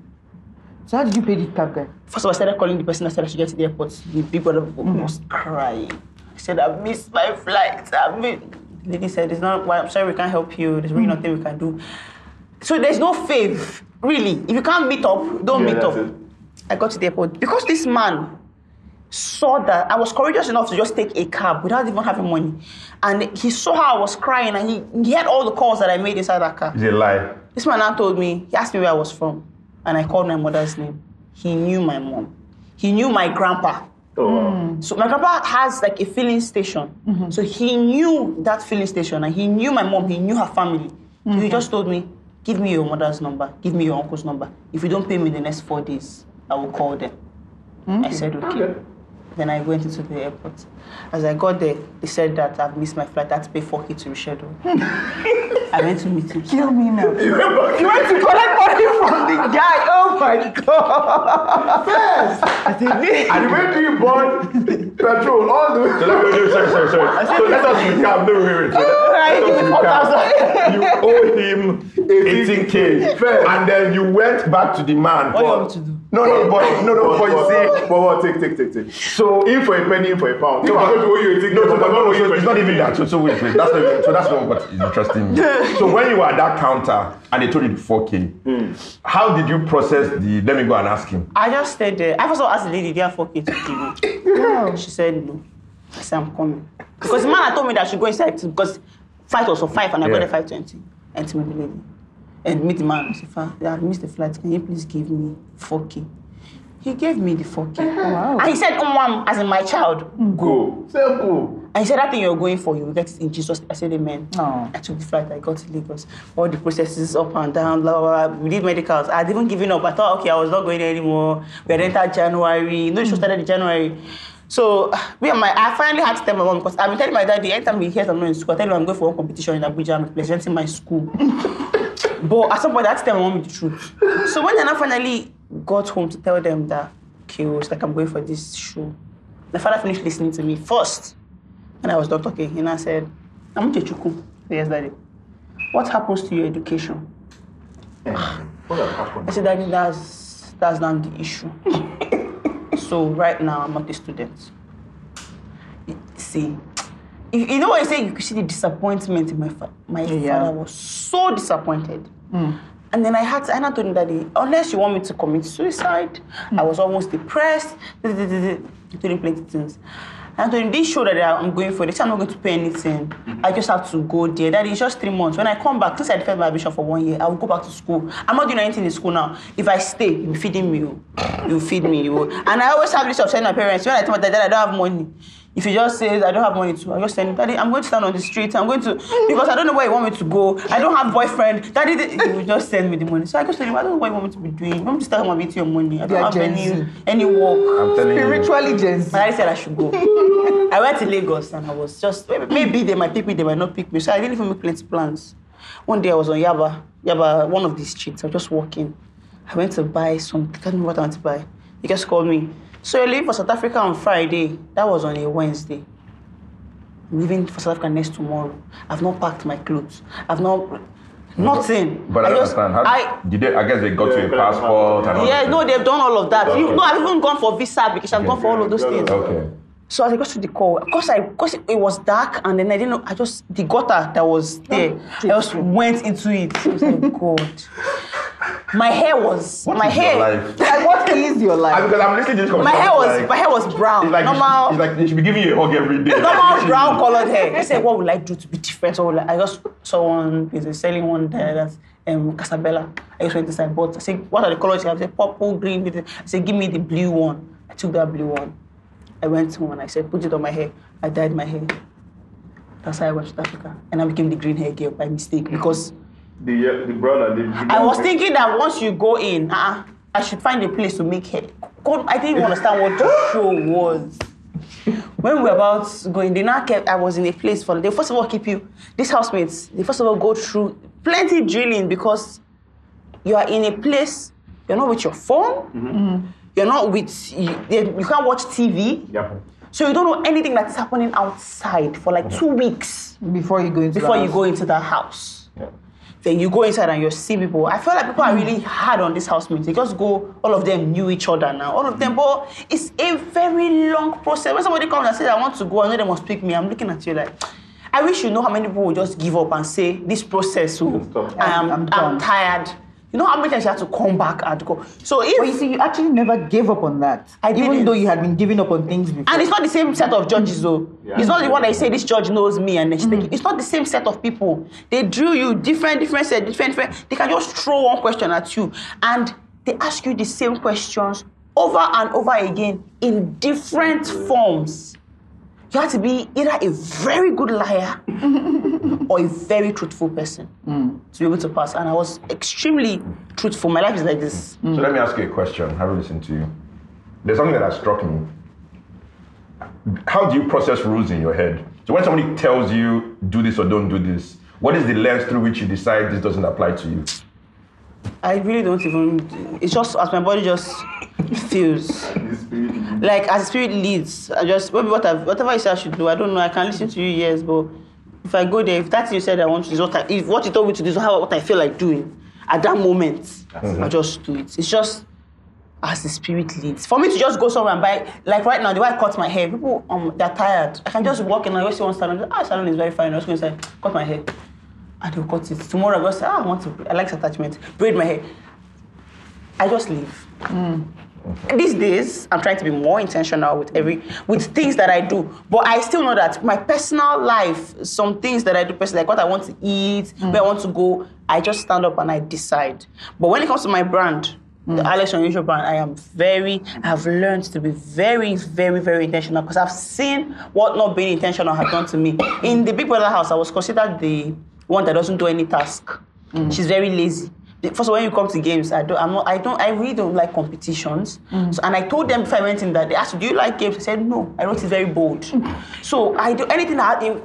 So how did you pay the cab guy? First of all, I started calling the person that said I should get to the airport. The big brother was mm-hmm. crying. I said, I missed my flight. I missed. The lady said, it's not, well, I'm sorry, we can't help you. There's really hmm. nothing we can do. So there's no faith, really. If you can't meet up, don't Yeah, meet up. it. I got to the airport. Because this man saw that I was courageous enough to just take a cab without even having money. And he saw how I was crying and he, he had all the calls that I made inside that car. It's a lie. This man now told me, he asked me where I was from. And I called my mother's name. He knew my mom. He knew my grandpa. Oh, um, hmm. wow. So my grandpa has like a filling station. Mm-hmm. So he knew that filling station and he knew my mom, he knew her family. So he mm-hmm. just told me, give me your mother's number, give me your uncle's number. If you don't pay me the next four days, I will call them. I mm-hmm. said, okay. Okay. Then I went into the airport. As I got there, they said that I've missed my flight. I had to pay 4K to reschedule. <laughs> I went to meet him. Kill me now. you went to collect money from the guy. Oh my God. And the way you burn petrol all the way. So let me, no, sorry, sorry, sorry. So let us recap. No, wait, wait. So Alright, let us recap. You owe him 18k, and then you went back to the man. What do you want to do? No, no, but no, no, but you see. But what? Take, take, take, take. So In for a penny, in for a pound. No, I'm but- going to owe you a ticket, no, I'm no, but no, going no, to owe so you it's not even that. So, so wait, wait. That's not even, so that's not what is interesting. me. <laughs> so when you were at that counter and they told you the 4K, hmm. how did you process the? Let me go and ask him. I just stayed there. I first of all asked the lady, do you have 4K to give me? She said no. I said, I'm coming. Because the man had told me that I should go inside because flight was for 5 and I Yeah. got there 5.20. And to meet the lady. And meet the man. I said, "Fa, I missed the flight. Can you please give me 4K? He gave me the 4K. Uh-huh. Wow. And he said, Umwam, as in my child, Go. Simple. And he said, that thing you're going for, you will get it in Jesus. I said, Amen. Aw. I took the flight, I got to Lagos. All the processes up and down, blah, blah, blah. We did medicals. I had even given up. I thought, okay, I was not going there anymore. We had entered January. You know, the show started in January. So me and my, I finally had to tell my mom because I've been telling my daddy anytime he hears I'm not in school, I tell him I'm going for one competition in Abuja, I'm representing my school. <laughs> but at some point I had to tell my mom the truth. So when I finally got home to tell them that, okay, oh, was like I'm going for this show, my father finished listening to me first. And I was done talking. And I said, I'm Chechuku. Yes, daddy. What happens to your education? What are? I said, Daddy, that's that's not the issue. <laughs> so right now, I'm not a student. See, you, you know what I say? You could see the disappointment in my fa- my Yeah. father was so disappointed. Hmm. And then I had to, and I told him, Daddy, unless you want me to commit suicide, I hmm. was almost depressed. I told him plenty things. And I told him, this show that I'm going for, say I'm not going to pay anything. Hmm. I just have to go there. Daddy, it's just three months. When I come back, since I defended my admission for one year, I will go back to school. I'm not doing anything in school now. If I stay, you'll be feeding me. oh. You'll feed me. oh. And I always have this telling my parents, when I tell my dad, I don't have money. If he just says, I don't have money to, I just tell him, Daddy, I'm going to stand on the street. I'm going to, because I don't know where you want me to go. I don't have boyfriend. Daddy, he will just send me the money. So I just tell him, I don't know what you want me to be doing. You want me to start my your money. I don't Yeah, have Gen any, Z. any work. I'm telling you. Spiritually Gen Z. My daddy said I should go. I went to Lagos and I was just maybe, maybe they might pick me, they might not pick me. So I didn't even make plenty plans. One day I was on Yaba, Yaba, one of these streets. I was just walking. I went to buy some. I can't remember what I want to buy. He just called me. So you're leaving for South Africa on Friday. That was on a Wednesday. I'm leaving for South Africa next tomorrow. I've not packed my clothes. I've not nothing. But I, don't just- understand. How I, did they? I guess they got Yeah, you a passport and all yeah, that. no, they've done all of that. You, Okay. no, I've even gone for visa application. I've gone for all of those Okay. things. Okay. So as I got to the call, of course I, because it was dark and then I didn't know, I just, the gutter that was there, I just went into it. I was like, <laughs> God. My hair was, What my is your hair, life? <laughs> Like, what is your life? because I'm listening to this my hair was, like, my hair was brown, It's like, normal, it's like they should be giving you a hug every day. normal <laughs> brown colored hair. I said, what would I do to be different? So like, I just saw one, is selling one there that's um, Casabella. I just went inside, and bought. I said, what are the colors you have? I said, purple, green. I said, give me the blue one. I took that blue one. I went home and I said, put it on my hair. I dyed my hair. That's how I went to Africa. And I became the green hair girl by mistake because The uh, the brother. The, the I was thinking that once you go in, uh, I should find a place to make hair. God, I didn't even understand what the <laughs> show was. When we were about going, they now kept, I was in a place for, they first of all keep you, these housemates, they first of all go through plenty drilling because you are in a place, you're not with your phone, you're not with, you, you can't watch TV, Yeah. so you don't know anything that's happening outside for like two weeks Before you go into before the you house. go into that house. Yeah. Then you go inside and you see people. I feel like people are really hard on this housemates. They just go, all of them knew each other now. All of them, mm. but it's a very long process. When somebody comes and says, I want to go, I know they must pick me. I'm looking at you like, I wish you know how many people will just give up and say, this process, oh, I am, I'm I'm, tired. You know how many times you have to come back and go. So if But you see, you actually never gave up on that. I Even didn't. though you had been giving up on things before. And it's not the same set of judges, though. Yeah. It's not the one that you say this judge knows me and then mm-hmm. she's taking. It's not the same set of people. They drill you different, different set, different, different. They can just throw one question at you and they ask you the same questions over and over again in different forms. You have to be either a very good liar <laughs> or a very truthful person hmm. to be able to pass. And I was extremely truthful. My life is like this. Hmm. So let me ask you a question. Having listened to you, there's something that has struck me. How do you process rules in your head? So when somebody tells you do this or don't do this, what is the lens through which you decide this doesn't apply to you? I really don't even. It's just as my body just feels. <laughs> Like as the spirit leads, I just maybe what I whatever you say I should do. I don't know. I can listen to you, yes, but if I go there, if that thing you said I want to do is what I, if what you told me to do is how what I feel like doing at that moment, I just do it. It's just as the spirit leads. For me to just go somewhere and buy, like right now, the way I cut my hair, people um they're tired. I can just walk in and I always see one salon. Ah, salon is very fine. I was going to say, cut my hair, and they'll cut it. Tomorrow I go say, ah, I want to. I like attachment. Braid my hair. I just leave. These days, I'm trying to be more intentional with every with things that I do. But I still know that my personal life, some things that I do personally, like what I want to eat, mm. where I want to go, I just stand up and I decide. But when it comes to my brand, the mm. Alex Unusual brand, I am very, I've learned to be very, very, very intentional because I've seen what not being intentional has done to me. In the Big Brother house, I was considered the one that doesn't do any task. Mm. She's very lazy. First of all, when you come to games, I don't, I'm not, I don't, I really don't like competitions. Mm. So, and I told them before I went in that they asked, "Do you like games?" I said, "No." I wrote it very bold. <laughs> So I do anything that in,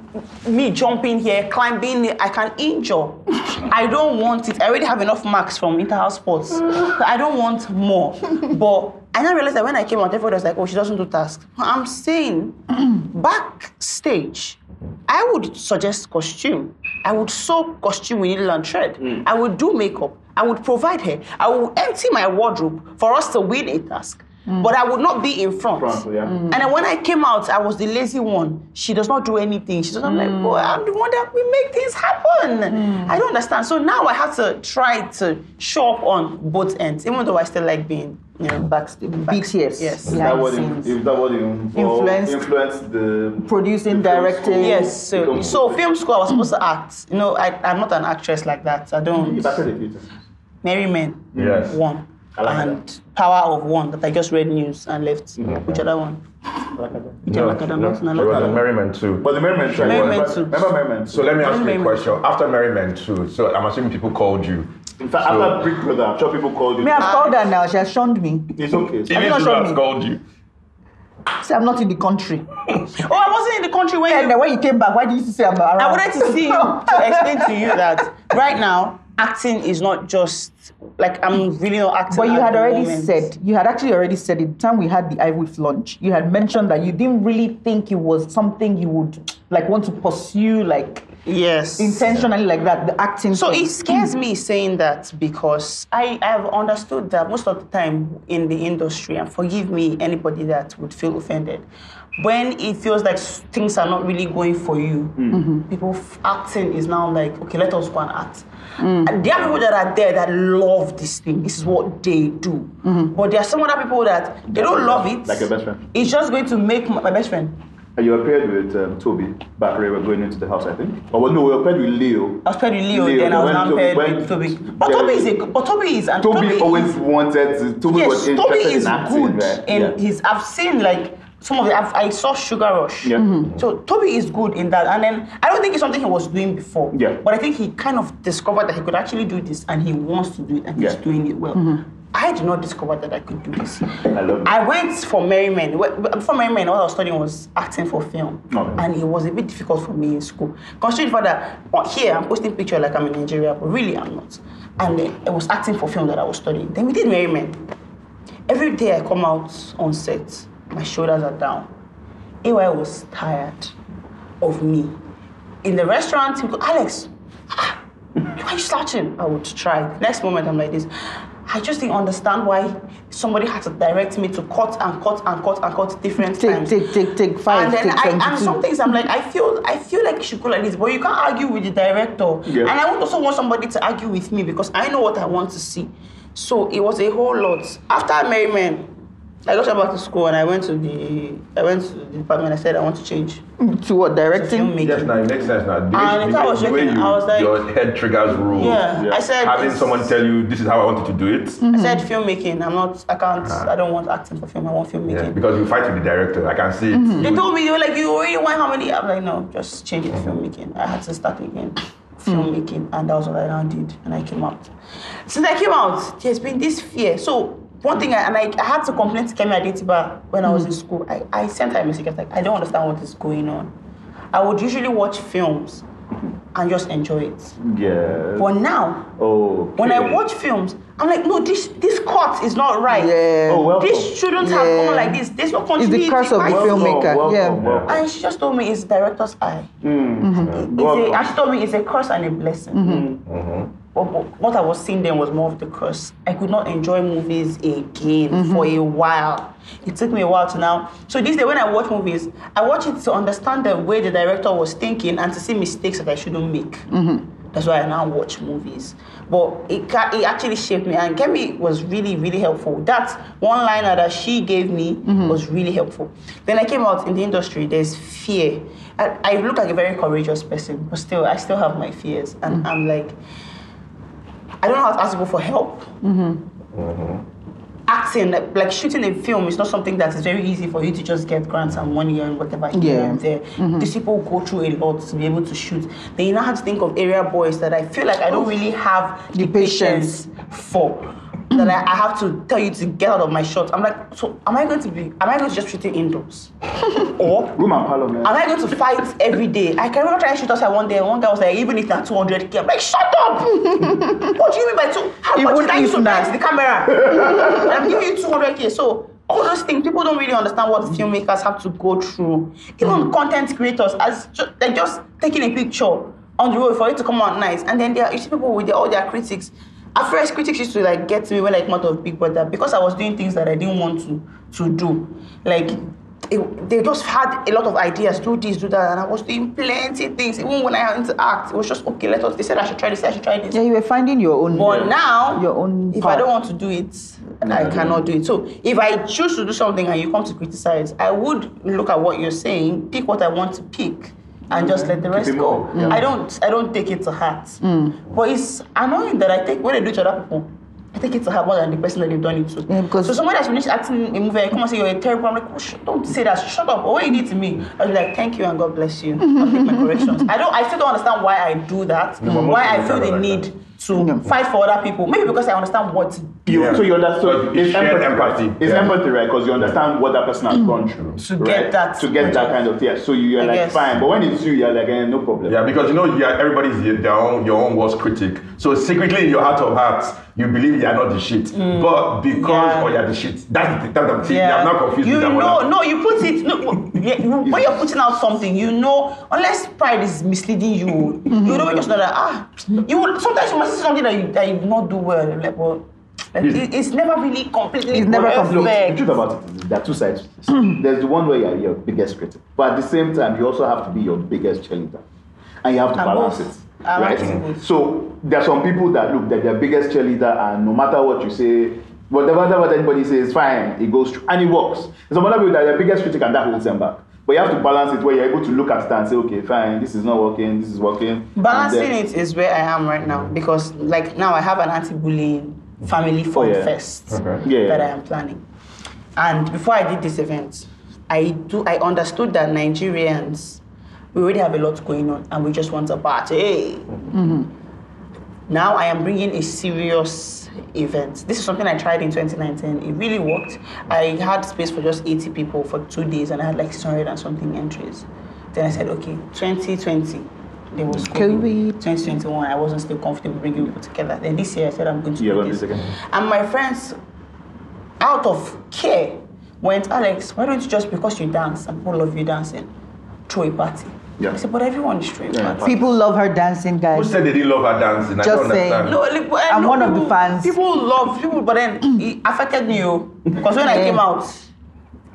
me jumping here, climbing, I can injure. <laughs> I don't want it. I already have enough marks from interhouse sports. So <laughs> I don't want more. But I now realized that when I came out, everybody was like, "Oh, she doesn't do tasks." I'm saying, <clears throat> backstage, I would suggest costume. I would sew costume with needle and thread. Mm. I would do makeup. I would provide her. I would empty my wardrobe for us to win a task. Mm. But I would not be in front. Front, yeah. Mm. And then when I came out, I was the lazy one. She does not do anything. She's not like, mm. boy, I'm the one that will make things happen. I don't understand. So now I have to try to show up on both ends, even though I still like being, you know, Backstage, BTS. Yes. Is that behind what scenes. is that what involved, Influenced- influenced the Producing, the directing. school? Yes, so, so film school, I was supposed to act. You know, I, I'm not an actress like that. I don't. You've acted a few times. Merry Men, Yes. one. Like and Power of One that I just read news and left. Mm, Which other one? No, like that, no, not- not it was like a. Merry Men too. But the Merry Men tried. Merry Men remember, too. Remember Merry Men? So let me ask you a question. After Merry Men too, so I'm assuming people called you. In fact, So- after Big Brother, I'm sure people called you. Me, I've ah, called her now. She has shunned me. It's okay. you Even not Zulu has me? called you. Say I'm not in the country. <laughs> Oh, I wasn't in the country when And you. when you came back, why did you say I'm around? I wanted to see you to explain to you that right now acting is not just like I'm really not acting. But you had already moment. said, you had actually already said it the time we had the iWith launch, you had mentioned that you didn't really think it was something you would like want to pursue like yes intentionally like that, the acting. So thing. it scares me saying that because I have understood that most of the time in the industry, and forgive me, anybody that would feel offended, when it feels like things are not really going for you, mm. mm-hmm. people f- acting is now like, okay, let us go and act. Mm. And there are people that are there that love this thing. This is what they do. Mm-hmm. But there are some other people that they don't love it. Like your best friend. It's just going to make my, my best friend. And you appeared with um, Tobi back when we were going into the house, I think. Or well, no, we were appeared with Leo. I was paired with Leo, Leo, then I was when now Tobi- paired with Tobi. But Tobi is a, but Tobi is and Tobi, is- always wanted to. Tobi was yes, interested Tobi is in acting, good right? in yeah. his. I've seen like some of the. I've, I saw Sugar Rush. Yeah. Mm-hmm. So Tobi is good in that, and then I don't think it's something he was doing before. Yeah. But I think he kind of discovered that he could actually do this, and he wants to do it, and he's doing it well. Mm-hmm. I did not discover that I could do this. I love it. I went for Merry Men. Wh- Before Merry Men, what I was studying was acting for film. Okay. And it was a bit difficult for me in school. Considering for that, here I'm posting picture like I'm in Nigeria, but really I'm not. And it was acting for film that I was studying. Then we did Merry Men. Every day I come out on set, my shoulders are down. AY was tired of me. In the restaurant, he would go, Alex, ah, why are you slouching? I would try. Next moment, I'm like this. I just didn't understand why somebody had to direct me to cut and cut and cut and cut different take, times. take, take, take five, and then take I, and some things I'm like, I feel I feel like it should go like this, but you can't argue with the director. Yeah. And I would also want somebody to argue with me because I know what I want to see. So it was a whole lot. After Merry Men, I got back to school and I went to the I went to the department. I said I want to change to what to directing? filmmaking. Yes, now it makes sense now. The way, And the I was the way you, I was like- your head triggers rules. Yeah, Yeah. I said Having someone tell you this is how I want you to do it. I said filmmaking. I'm not. I can't. Ah. I don't want acting for film. I want filmmaking. Yeah, because you fight with the director. I can see it. They told me they were like, you already want how many? I'm like, no, just change it to mm-hmm. filmmaking. I had to start again, mm. filmmaking, and that was what I now did, and I came out. Since I came out, there's been this fear. So one thing, I, and I, I had to complain to Kemi Adetiba when I was in school. I, I sent her a message. I was like, I don't understand what is going on. I would usually watch films and just enjoy it, Yeah. but now Oh. when I watch films, I'm like, no, this this cut is not right. Yeah. Oh, welcome. This shouldn't have Yeah. gone like this. This will It's continue. the curse of the filmmaker. welcome, yeah. welcome. And she just told me it's director's eye. Mm. It's a, and she told me it's a curse and a blessing. Mm-hmm. But, but what I was seeing then was more of the curse. I could not enjoy movies again mm-hmm. for a while. It took me a while to now. So this day when I watch movies, I watch it to understand the way the director was thinking and to see mistakes that I shouldn't make. Mm-hmm. That's why I now watch movies. But it, it actually shaped me. And Kemi was really, really helpful. That one liner that she gave me mm-hmm. was really helpful. Then I came out in the industry, there's fear. I, I look like a very courageous person, but still, I still have my fears. And I'm like, I don't know how to ask people for help. Mm-hmm. acting, like, like shooting a film is not something that is very easy for you to just get grants and money and whatever Yeah. and there. These people go through a lot to be able to shoot. Then you now have to think of area boys that I feel like I don't really have The the, patience for. That I, I have to tell you to get out of my shot. I'm like, so am I going to be? Am I going to just shoot it indoors, <laughs> or Room and parlor, man. Am I going to fight every day? I can remember trying to shoot outside one day, and one guy was like, even if not 200k, I'm like, shut up! <laughs> what do you mean by two? How much did I use to the camera? <laughs> I'm giving you 200k. So all those things, people don't really understand what filmmakers have to go through. Even hmm. content creators, as ju- they're just taking a picture on the road for it to come out nice, and then there you see people with their, all their critics. At first, critics used to like get to me when I came out of Big Brother because I was doing things that I didn't want to to do, like it, they just had a lot of ideas, do this, do that, and I was doing plenty of things. Even when I had to act, it was just okay. Let us. They said I should try this. I should try this. Yeah, you were finding your own. But uh, now, your own. if path. I don't want to do it, I cannot do it. So if I choose to do something and you come to criticize, I would look at what you're saying, pick what I want to pick, and just let the rest it go. moving, I don't. I don't take it to heart. Mm. But it's annoying that I take when I do it to other people. I take it to heart more than the person that they've done it to. Yeah, because- so someone has finished acting a movie and come and say you're a terrible. I'm like, oh, sh- don't say that. Shut up. But what you did to me, I was like, thank you and God bless you. I'll take my corrections. I don't. I still don't understand why I do that. but most why I feel the like need that. to fight for other people. Maybe because I understand what You, Yeah. So you understood. So it's It's empathy. empathy. right? It's Yeah. empathy, right? Because you understand what that person has gone through. To right? get that To get that kind of yeah. So you're I like guess. fine, but when it's you, you're like eh, no problem. Yeah, because you know, yeah, everybody's their their own your own worst critic. So secretly in your heart of hearts, you believe you are not the shit. But because Yeah. oh you're the shit, that's the that, that, see, Yeah. I'm not confused You with that know, no, you put it. No, yeah, <laughs> when you're putting out something, you know, unless pride is misleading you, you don't just know that. Ah, you will, sometimes you must see something that you that you not do well. Like, well, like, Yes. it- it's never really completely. It's never perfect. Look, the truth about it is there are two sides. to this. <clears throat> There's the one where you're your biggest critic, but at the same time, you also have to be your biggest cheerleader, and you have to And balance both. it, I like right? So there are some people that look that their biggest cheerleader, and no matter what you say, whatever whatever anybody says, fine, it goes through, and it works. There's some other people that are their biggest critic, and that holds them back. But you have to balance it where you're able to look at it and say, okay, fine, this is not working, this is working. Balancing then- it is where I am right now because, like, now I have an anti-bullying family oh, fun Oh, yeah. fest Okay. Yeah, that yeah. I am planning. And before I did this event, I do I understood that Nigerians we already have a lot going on and we just want a party. Mm-hmm. Now I am bringing a serious event. This is something I tried in 2019. It really worked. I had space for just 80 people for two days and I had like 600 and something entries. Then I said, okay, 2020. There was mm. COVID. COVID. 2021, I wasn't still comfortable bringing people together. Then this year, I said I'm going to You're do gonna this. again. And my friends, out of care, went, Alex, why don't you just because you dance and people love you dancing, throw a party? Yeah. I said, but everyone is throwing Yeah. party. People love her dancing, guys. Who said they didn't love her dancing? I Just don't saying. understand. No, like, well, eh, I'm no, one of the fans. People love people, but then it affected me, oh, because when I came out,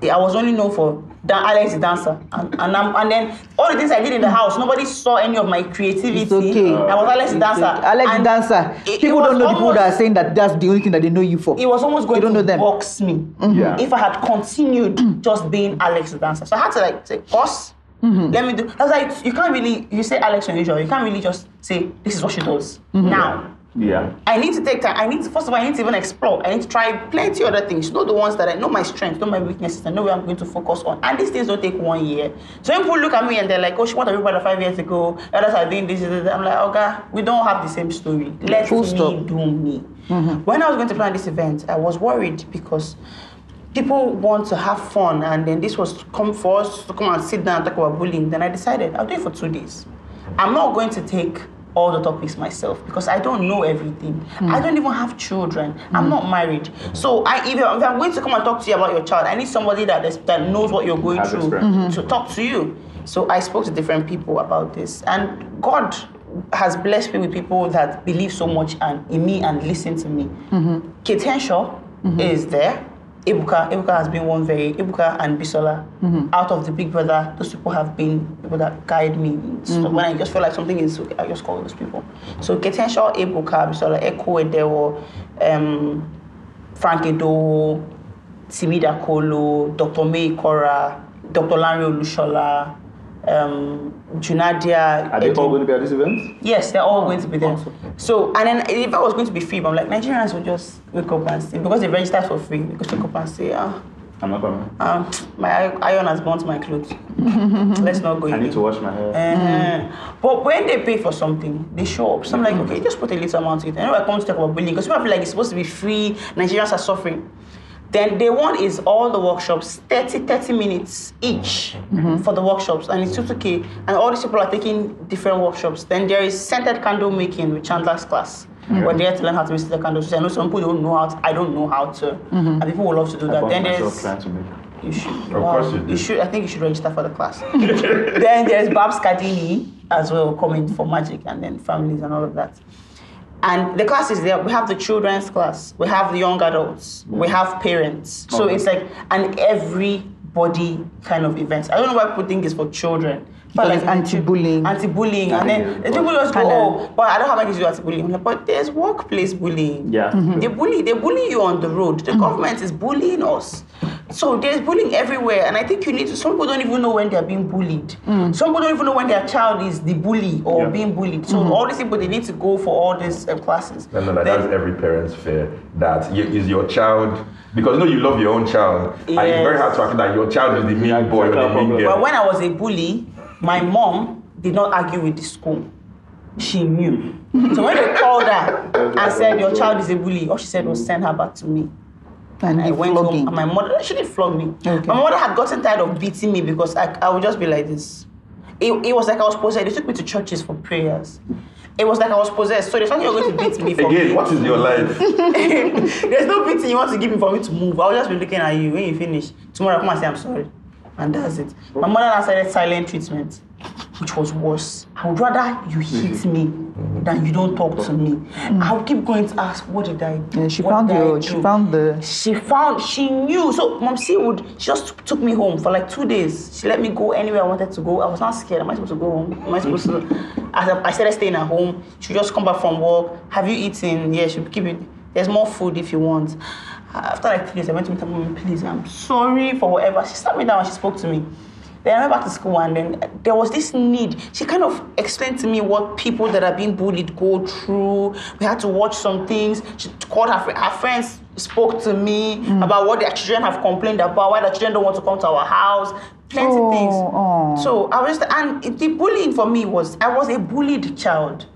I was only known for Dan- Alex the dancer, and and, I'm, and then all the things I did in the house, nobody saw any of my creativity. It's okay. I was Alex the dancer. Alex the and dancer. it- it People was don't know the people that are saying that that's the only thing that they know you for. It was almost going You don't to know them. box me Yeah. if I had continued <clears throat> just being Alex the dancer. So I had to like say, boss, Mm-hmm. let me do. I was like, you can't really. You say Alex unusual. You can't really just say this is what she does Mm-hmm. now. Yeah. I need to take time. I need to, first of all, I need to even explore. I need to try plenty other things. Know the ones that I know my strengths, know my weaknesses, and know where I'm going to focus on. And these things don't take one year. So when people look at me and they're like, oh, she what everybody five years ago, others are doing this, this, this. I'm like, okay, we don't have the same story. Let Full me stop. do me. Mm-hmm. When I was going to plan this event, I was worried because people want to have fun and then this was come for us to come and sit down and talk about bullying. Then I decided I'll do it for two days. I'm not going to take all the topics myself because I don't know everything. Hmm. I don't even have children. I'm hmm. not married. So I if, if I'm going to come and talk to you about your child, I need somebody that is, that knows what you're going Has through experience. Mm-hmm. to talk to you. So I spoke to different people about this, and God has blessed me with people that believe so much and in me and listen to me. Mm-hmm. Kate Henshaw mm-hmm. is there. Ibuka, Ibuka has been one very Ibuka and Bisola. Out of the Big Brother, those people have been people that guide me. So when I just feel like something is I just call those people. So Kate Henshaw, Ibuka, Bisola, Eko Edewo, um, Frank Edo, Timida Kolo, Dr. May Kora, Dr. Larry Olushola, um, Junadia. Are they Eddie. all going to be at this event? Yes, they're all going to be there. So, and then if I was going to be free, but I'm like, Nigerians will just wake up and say, because they register for free, they just wake up and say, ah, I'm not coming. um, my iron has burnt my clothes. <laughs> Let's not go I in. need to wash my hair. Uh-huh. But when they pay for something, they show up. So I'm like, okay, just put a little amount to it. I know I come to talk about bullying because people feel like it's supposed to be free. Nigerians are suffering. Then day one is all the workshops, 30, 30 minutes each mm-hmm. for the workshops, and it's 2k. And all these people are taking different workshops. Then there is scented candle making with Chandler's class. Mm-hmm. We're there to learn how to make scented candles. I know some people don't know how to, I don't know how to. Mm-hmm. And people would love to do I that. found Then there's trying to make. you should. Of course you do. should. I think you should register for the class. <laughs> then there's Babs Cardini as well coming for magic and then families and all of that. And the class is there. We have the children's class. We have the young adults. We have parents. So Okay. it's like an everybody kind of event. I don't know why people think it's for children. But Because it's anti-bullying. Anti-bullying. And then Yeah, the people just go, oh, but I don't have anything to do with anti-bullying. Like, but there's workplace bullying. Yeah. Mm-hmm. They bully, they bully you on the road. The mm-hmm. government is bullying us. So there's bullying everywhere. And I think you need to, some people don't even know when they're being bullied. Mm. Some people don't even know when their child is the bully or Yeah. being bullied. So mm-hmm. all these people, they need to go for all these uh, classes. No, no, no, Then- that's every parent's fear. That you, is your child because you know you love your own child, and it's very hard to accept that your child is the mean boy or the mean girl. But when I was a bully, my mom did not argue with the school. She knew. So when they called her and said, Your child is a bully, all she said was send her back to me. And I the went home and my mother, she didn't flog me. Okay. My mother had gotten tired of beating me because I, I would just be like this. It, it was like I was possessed. They took me to churches for prayers. It was like I was possessed. So there's something you're going to beat me for. Again, what is your life? <laughs> There's no beating you want to give me for me to move. I'll just be looking at you when you finish. Tomorrow, I'll come and say I'm sorry. And mm. that's it. My mother now started silent treatment, which was worse. I would rather you mm-hmm. hit me mm-hmm. than you don't talk to me. Mm. I would keep going to ask, what did I do? Yeah, she What found your, she found the. She found, she knew. So Mom C would, she just took me home for like two days. She let me go anywhere I wanted to go. I was not scared. Am I supposed to go home? Am I supposed to? <laughs> As I I started staying at home, she just come back from work. Have you eaten? Yeah, she keep it. There's more food if you want. After like three days, I went to meet her mom. Please, I'm sorry for whatever. She sat me down and she spoke to me. Then I went back to school and then there was this need. She kind of explained to me what people that are being bullied go through. We had to watch some things. She called her, her friends, spoke to me mm. about what their children have complained about, why their children don't want to come to our house, plenty Oh, things. oh. So I was, and the bullying for me was, I was a bullied child.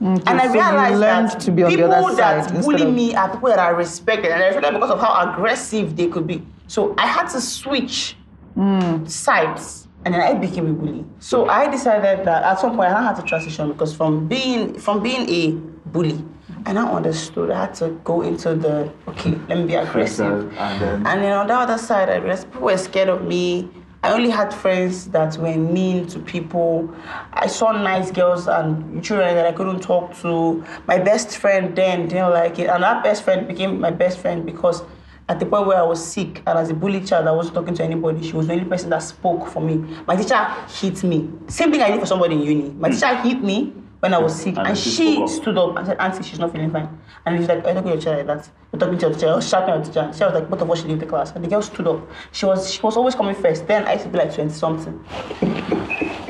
Mm, and I so realized learned that to be on the people other that side instead bully of- me are people that are respected, and I respect them because of how aggressive they could be. So I had to switch mm. sides, and then I became a bully. So I decided that at some point I had to transition because from being from being a bully, I now understood I had to go into the okay, let me be aggressive. And then And then on the other side, I realized people were scared of me. I only had friends that were mean to people. I saw nice girls and children that I couldn't talk to. My best friend then didn't like it. And that best friend became my best friend because at the point where I was sick and as a bully child, I wasn't talking to anybody. She was the only person that spoke for me. My teacher hit me. Same thing I did for somebody in uni. My hmm. teacher hit me when I was sick And and, she she spoke up. stood up and said, Auntie, she's not feeling fine. And he's like, I'm talking to your child like that. You're talking to your teacher. I was shouting at your teacher. She was like, both of us should leave the class. And the girl stood up. She was she was always coming first. Then I used to be like 20 something.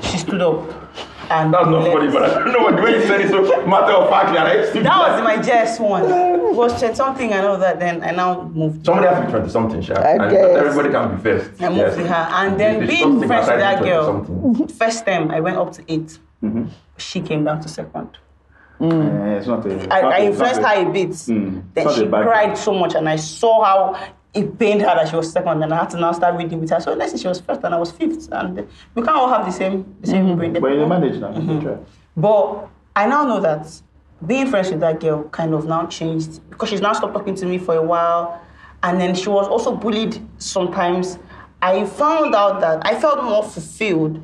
She stood up. And That's not left. funny, but I don't know what the way you said it so matter of factly. And I used to That was like- my JS one. It was 20 something and all that. Then I now moved. Somebody has to be 20 something, Sha. I And not guess. everybody can be first. I moved Yes. with her. And then They- they being stop friends with that girl, first time I went up to 8 mm-hmm. She came down to second. eh, it's not it's I, not I a- influenced her a bit. Mm. Then she cried so much, and I saw how it pained her that she was second, and I had to now start reading with her. So next thing she was first, and I was fifth, and we can't all have the same the same brain. But you manage now. Mm-hmm. But I now know that being friends with that girl kind of now changed because she's now stopped talking to me for a while. And then she was also bullied sometimes. I found out that I felt more fulfilled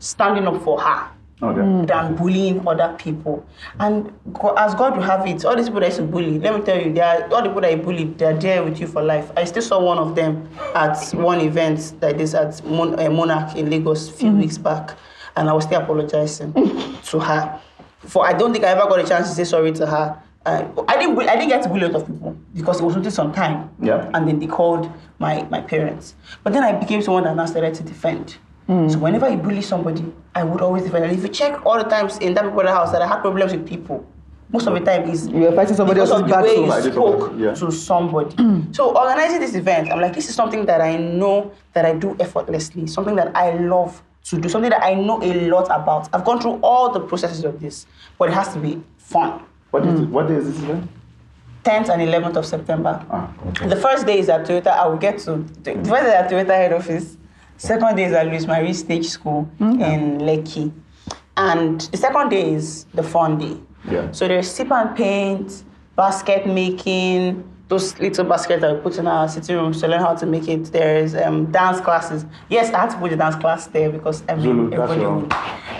standing up for her Okay. than bullying other people. And as God will have it, all these people that used to bully, let me tell you, they are all the people that you bullied, they are there with you for life. I still saw one of them at one event that is at Mon- uh, Monarch in Lagos a few weeks back, and I was still apologizing <laughs> to her. For I don't think I ever got a chance to say sorry to her. Uh, I didn't. I didn't get to bully a lot of people because it was within some time. Yeah. And then they called my my parents. But then I became someone that now started to defend. Mm. So whenever you bully somebody, I would always defend. And if you check all the times in that people's house that I had problems with people, most of the time is you're fighting somebody because else's of the way you spoke somebody- yeah. to somebody. Mm. so organizing this event, I'm like, this is something that I know that I do effortlessly, something that I love to do, something that I know a lot about. I've gone through all the processes of this, but it has to be fun. What is mm. it? What day is this event? 10th and 11th of September. Ah, The first day is at Toyota. I will get to the first day at Toyota head office. Second day is at Louis Marie Stage School in Lekki, and the second day is the fun day. Yeah. So there's sip and paint, basket making, those little baskets that we put in our sitting room to learn how to make it. There's um, dance classes. Yes, I had to put the dance class there because every, Zulu, everybody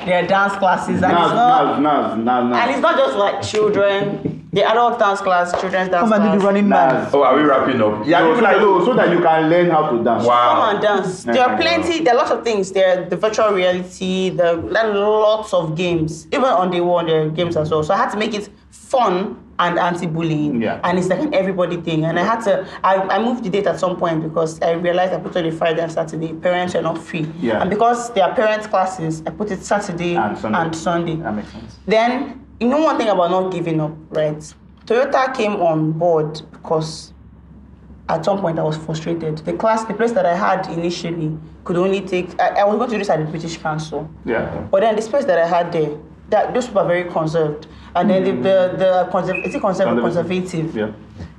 There are dance classes, and Nas, it's not. Nas, Nas, Nas, And it's not just like children, the adult dance class, children's dance Come and do class. the running man. Nas. Oh, are we wrapping up? Yeah, So, so, like so, so that you can learn how to dance. Wow. Come and dance. There are plenty, there are lots of things. There are the virtual reality, there are lots of games. Even on the one, there are games as well. So I had to make it fun and anti-bullying. Yeah. And it's like an everybody thing. And I had to, I, I moved the date at some point because I realized I put it on a Friday and Saturday. Parents are not free. Yeah. And because there are parents' classes, I put it Saturday And Sunday. And Sunday. That makes sense. Then, you know one thing about not giving up, right? Toyota came on board because at some point I was frustrated. The class, the place that I had initially could only take, I, I was going to do this at the British Council. Yeah. But then the space that I had there, that those people are very conserved. And then the, the, the conserv- is it conservative, conservative? Yeah.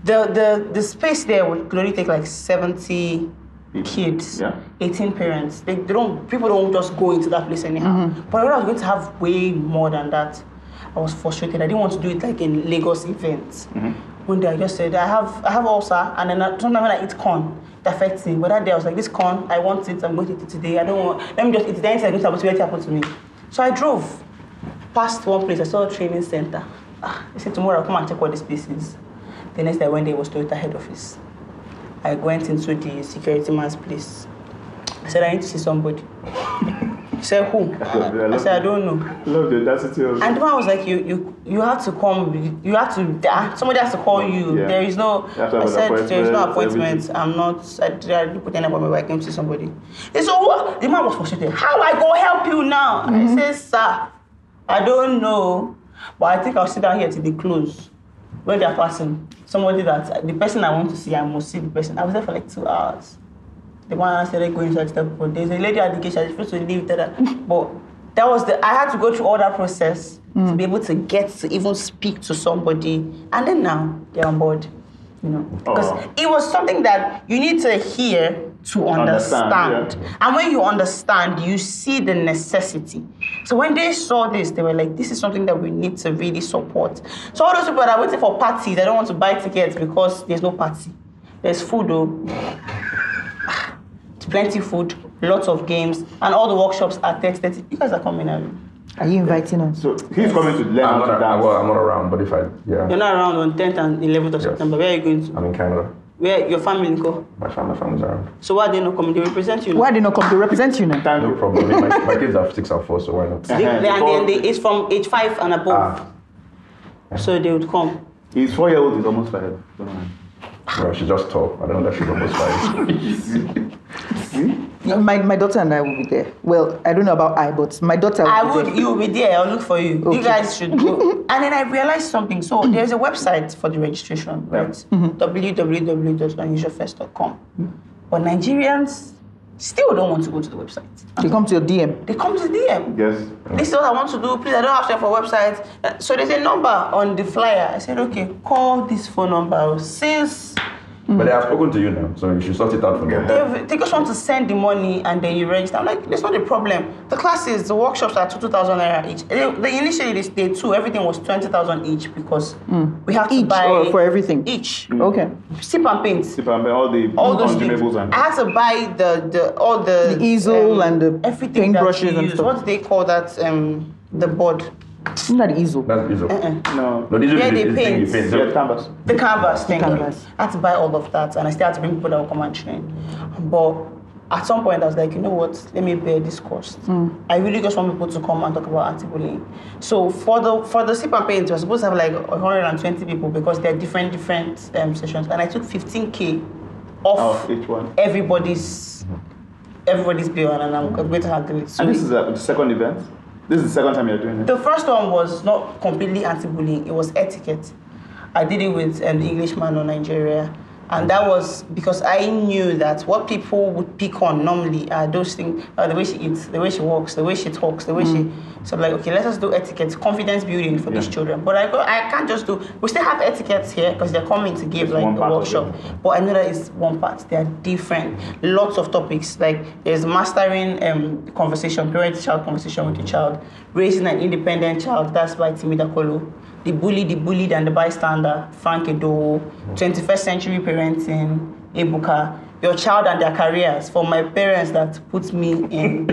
The, the, the space there would, could only take like 70 People. kids, Yeah. 18 parents. They, they don't, people don't just go into that place anyhow. Mm-hmm. But when I was going to have way more than that, I was frustrated. I didn't want to do it like in Lagos events. One day I just said, I have, I have ulcer, and then I, sometimes when I eat corn, it affects me. But that day I was like, this corn, I want it, I'm going to eat it today. I don't want, let me just eat it. Anything I going to happen to me. So I drove past one place, I saw a training center. Ah, I said, tomorrow I'll come and check what this place is. The next day I went there, was Toyota head office. I went into the security man's place. I said, I need to see somebody. He said, who? I said, I don't know. Love the audacity of And the man was like, you, you, you have to come, you- you have to, ah, somebody has to call you. Yeah. There is no, You have to I said, there is no appointment, appointment. I'm not, I, I didn't put any appointment, but I came to see somebody. He said, what? The man was frustrated. How I go help you now? I said, sir, I don't know, but I think I'll sit down here till they close. When they're passing, somebody that, the person I want to see, I must see the person. I was there for like two hours. The one started going inside the but there's a lady at the gate, she's supposed to leave that. But that was the I had to go through all that process to be able to get to even speak to somebody. And then now they're on board. You know. Because Oh. it was something that you need to hear to understand. Understand, And when you understand, you see the necessity. So when they saw this, they were like, this is something that we need to really support. So all those people that are waiting for parties, they don't want to buy tickets because there's no party. There's food though plenty food, lots of games, and all the workshops are text 30. You guys are coming out. Are you inviting us? So he's coming to learn I'm not, to dance. well, I'm not around, but if I, yeah, You're not around on 10th and 11th of Yes. September. Where are you going to? I'm in Canada. Where your family go? My family, my family's around. So why are they not coming? They represent you. Why they not come They represent you now? Thank No you. problem. <laughs> My, my kids are six and four, so why not? <laughs> They, Uh-huh. they- and then they, it's from age five and above. Ah, So they would come. He's four year old, he's almost five. Don't mind. No, she's just tall. I don't know that she's almost five. My, my daughter and I will be there. Well, I don't know about I, but my daughter will I be would, there. you will be there. I'll look for you. You guys should go. <laughs> and then I realized something. So there's a website for the registration, right? Mm-hmm. www.unusualfest.com. But Nigerians still don't want to go to the website. They come to your DM. They come to the DM. Yes. This is what I want to do. Please, I don't have time for websites. Uh, So there's a number on the flyer. I said, okay, call this phone number. Since but they mm. have spoken to you now, so you should sort it out for them. they, they just want to send the money and then you register. I'm like, that's not a problem. The classes, the workshops are 2,000 naira each. They, they initially, this day two, everything was 20,000 each because mm. we have to Each buy. or for everything? Each. Mm. Okay. Sip and paint. Sip and bear, all the All those things. consumables and I had to buy the, the all the, The easel um, and the everything that paintbrushes you and stuff. What do they call that? Um, the board. Isn't that easy? That's easy. no. No, these are Yeah, the they these you paint. paint. Yeah, canvas. The canvas, thank canvas. you. I had to buy all of that, and I still had to bring people that will come and train. But at some point, I was like, you know what? Let me bear this cost. I really just want people to come and talk about anti-bullying. So for the for the sip and paint, we're supposed to have like 120 people because they're different different um, sessions, and I took 15k off Oh, each one. everybody's everybody's bill, and I'm going to handle it. So And this is uh, the second event. This is the second time you're doing it. the first one was not completely anti-bullying; it was etiquette. I did it with an Englishman on Nigeria, and that was because I knew that what people would pick on normally are those things: uh, the way she eats, the way she walks, the way she talks, the way she. So I'm like, okay, let us do etiquette, confidence building for these children. But I go, I can't just do. We still have etiquettes here because they're coming to give It's like a workshop. But I know that it's one part. They are different. Lots of topics. Like there's mastering um, conversation, parent-child conversation with the child, raising an independent child. That's by Timi Dakolo. The bully, the bullied, and the bystander. Frank Edoho. 21st century parenting. Ebuka. Your child and their careers. For my parents that put me in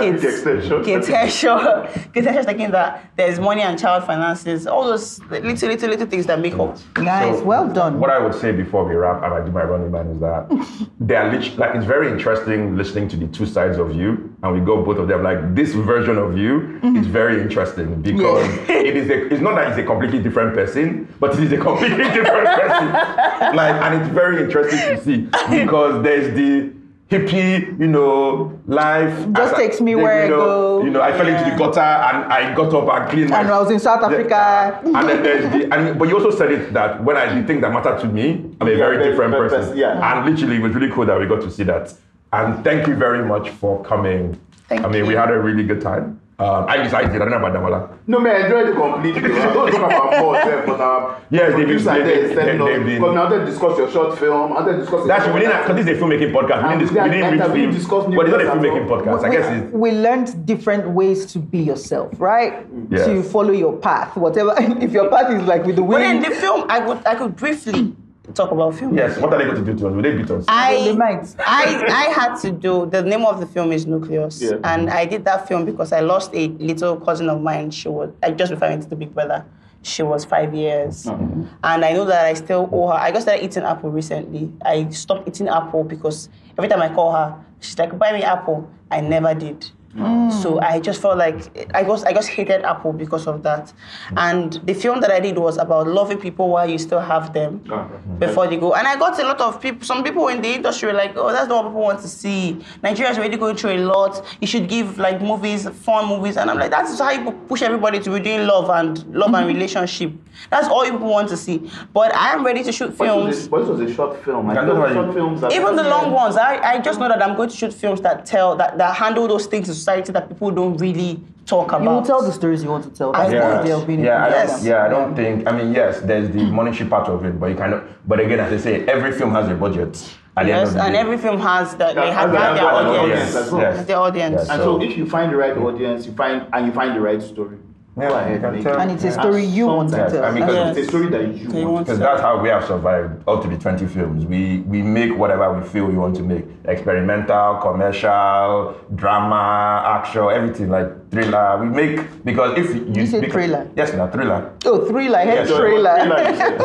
kids. extension. Kate Henshaw. Kate Henshaw thinking that there's money and child finances. All those little, little, little things that make up. Nice, So, well done. What I would say before we wrap and I do my running man is that <laughs> they are lit- like it's very interesting listening to the two sides of you and we go both of them like this version of you mm-hmm. is very interesting because it is a it's not that it's a completely different person but it is a completely <laughs> different person <laughs> like and it's very interesting to see because there's the hippie, you know, life. Just as I- takes me you where I know, go. You know, I fell into the gutter and I got up and cleaned my And I was in South Africa. and then there's the, and, but you also said it that when I the thing that mattered to me, I'm a Yeah, very very different different person. person, yeah. And literally, it was really cool that we got to see that. And thank you very much for coming. Thank I mean, we had a really good time. Um, I decided, I don't know about Damola. No, man, I enjoyed it completely. I don't talk about more, sef, but uh, Yes, they've been- producer they- there they- is telling they- us they've because we wanted to discuss your short film. I wanted to discuss. That's we didn't because this is a filmmaking podcast. We didn't, dis- we we didn't- didn't we didn't film, discuss new but it's not a films at filmmaking all. podcast. I guess it's we learned different ways to be yourself, right? Yes. To follow your path, whatever. <laughs> If your path is like with the wind. But in the film, I would I could briefly talk about film. yes. What are they going to do to us? Will they beat us? I, They might. I I had to do the name of the film is Nucleus, Yeah. and I did that film because I lost a little cousin of mine. She was like just before I went to the Big Brother. She was five years, mm-hmm. and I know that I still owe her. I just started eating apple recently. I stopped eating apple because every time I call her, she's like, "Buy me apple." I never did. So I just felt like I just I just hated Apple because of that. And the film that I did was about loving people while you still have them ah, before they go. And I got a lot of people, some people in the industry were like, oh, that's not what people want to see. Nigeria is already going through a lot. You should give like movies, fun movies. And I'm like, that's how you push everybody to be doing love and love and relationship. That's all people want to see. But I am ready to shoot But films. this, but this was a short film. I Can know short films. Even the long ones, I, I just know that I'm going to shoot films that tell that, that handle those things in society that people don't really talk about. you will tell the stories you want to tell. That's I the will. idea of being yeah, I filmmaker. don't, yeah, I don't think. I mean, yes, there's the hmm. monetary part of it, but you kind of. But again, as I say, every film has a budget. At the end Yes, and day. every film has that they Yeah, have, have their their audience. audience as well. Yes. Their audience. Yes. And So- so, if you find the right audience, you find and you find the right story. Yeah, go ahead, you can make tell. it. And it's a story you want to tell. I mean, That's- because It's a story that you Okay, you want. want Because that's how we have survived up to the 20 films. We we make whatever we feel we want to make. Experimental, commercial, drama, action, everything like thriller. We make because if you, you say because- thriller? Yes, now thriller. Oh, thriller, head Yes, trailer.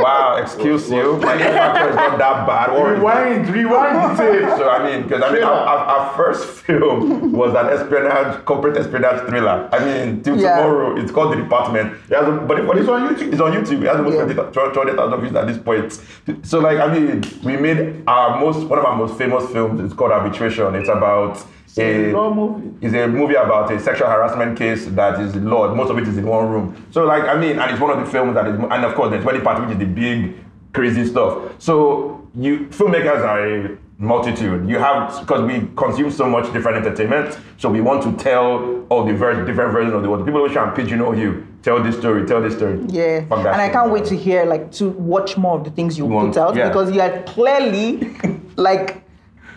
Wow, excuse you. My name factor is not that bad. What- Rewind, rewind the tape. So I mean, because I mean, our, our, our first film was an espionage, corporate espionage thriller. I mean, till Yeah. tomorrow, it's called The Department. It has, but it- but it's on YouTube. It's on YouTube. It has almost Yeah. 20,000 views at this point. So like, I mean, we made our most one of our most famous films. It's called Arbitration. It's about a law movie. It's a movie about a sexual harassment case that is law. Most of it is in one room. So like, I mean, and it's one of the films that is, and of course, the 20 part, which is the big crazy stuff. So you filmmakers are a multitude. You have because we consume so much different entertainment, so we want to tell all the very different versions of the world. People always try and pigeonhole you. Tell this story. Tell this story. Yeah, and I can't wait to hear, like, to watch more of the things you You want- put out yeah. because you are clearly <laughs> like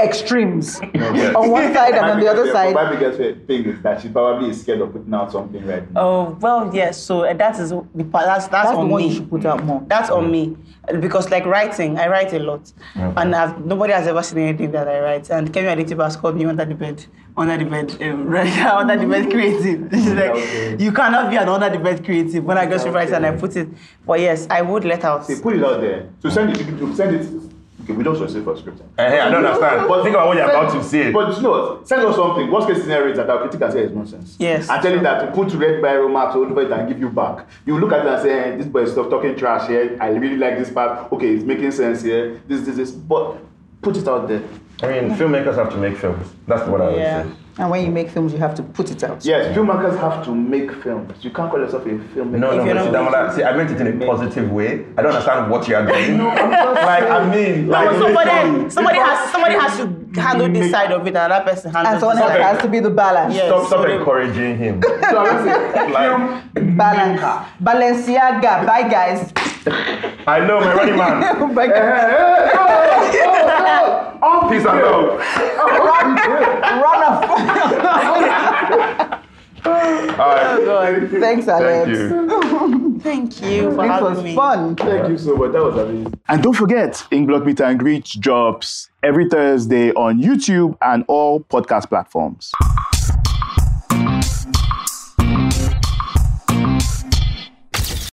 extremes Yeah. <laughs> on one side and on the other biggest- side. My biggest thing is that she probably is scared of putting out something right now. Oh well, yes. So uh, that is the part. That's that's, That's on one me. you should put out more. That's on me because like writing, I write a lot, and I've, nobody has ever seen anything that I write. And Kemi Adetiba has called me under the bed, under the bed, um, <laughs> right under the bed <laughs> creative. She's like, Okay. you cannot be an under the bed creative when I just write and I put it. But yes, I would let out. Say, put it out there. So send it. To, send it. Okay, we don't say for script. Eh, eh, I don't understand. Think about what you're about to say. But you know what? Send us something. Worst case scenario is that our critic can say it's nonsense. Yes. And tell him that to put red biro marks all over it and give you back. You look at it and say, eh, this boy is stop talking trash here. I really like this part. Okay, it's making sense here. This, this, this. But put it out there. I mean, filmmakers have to make films. That's what I would Yeah. say. And when you make films, you have to put it out. Yes, filmmakers have to make films. You can't call yourself a filmmaker. No, no, you're Damola, see, I meant it in a positive way. I don't understand what you are doing. No, I'm just like, I saying. mean, like, So, but then Listen, somebody because- has somebody has to handle this side of it, and that person handles And someone this else has to be the balance. Yeah. stop, stop so they- encouraging him. <laughs> So I'm just saying, Like- film Balance. Balenciaga. Bye, guys. I know, my running man. <laughs> Bye, Hey, guys. Eh, eh, eh, oh, oh, oh. hey, no, no, no. Off Peace the and grid. love. Run off. All right. Oh, Thanks, Alex. Thank you. Thank you for This having was me. fun. Thank you so much. That was amazing. And don't forget, Inkblot Meet and Greet drops every Thursday on YouTube and all podcast platforms.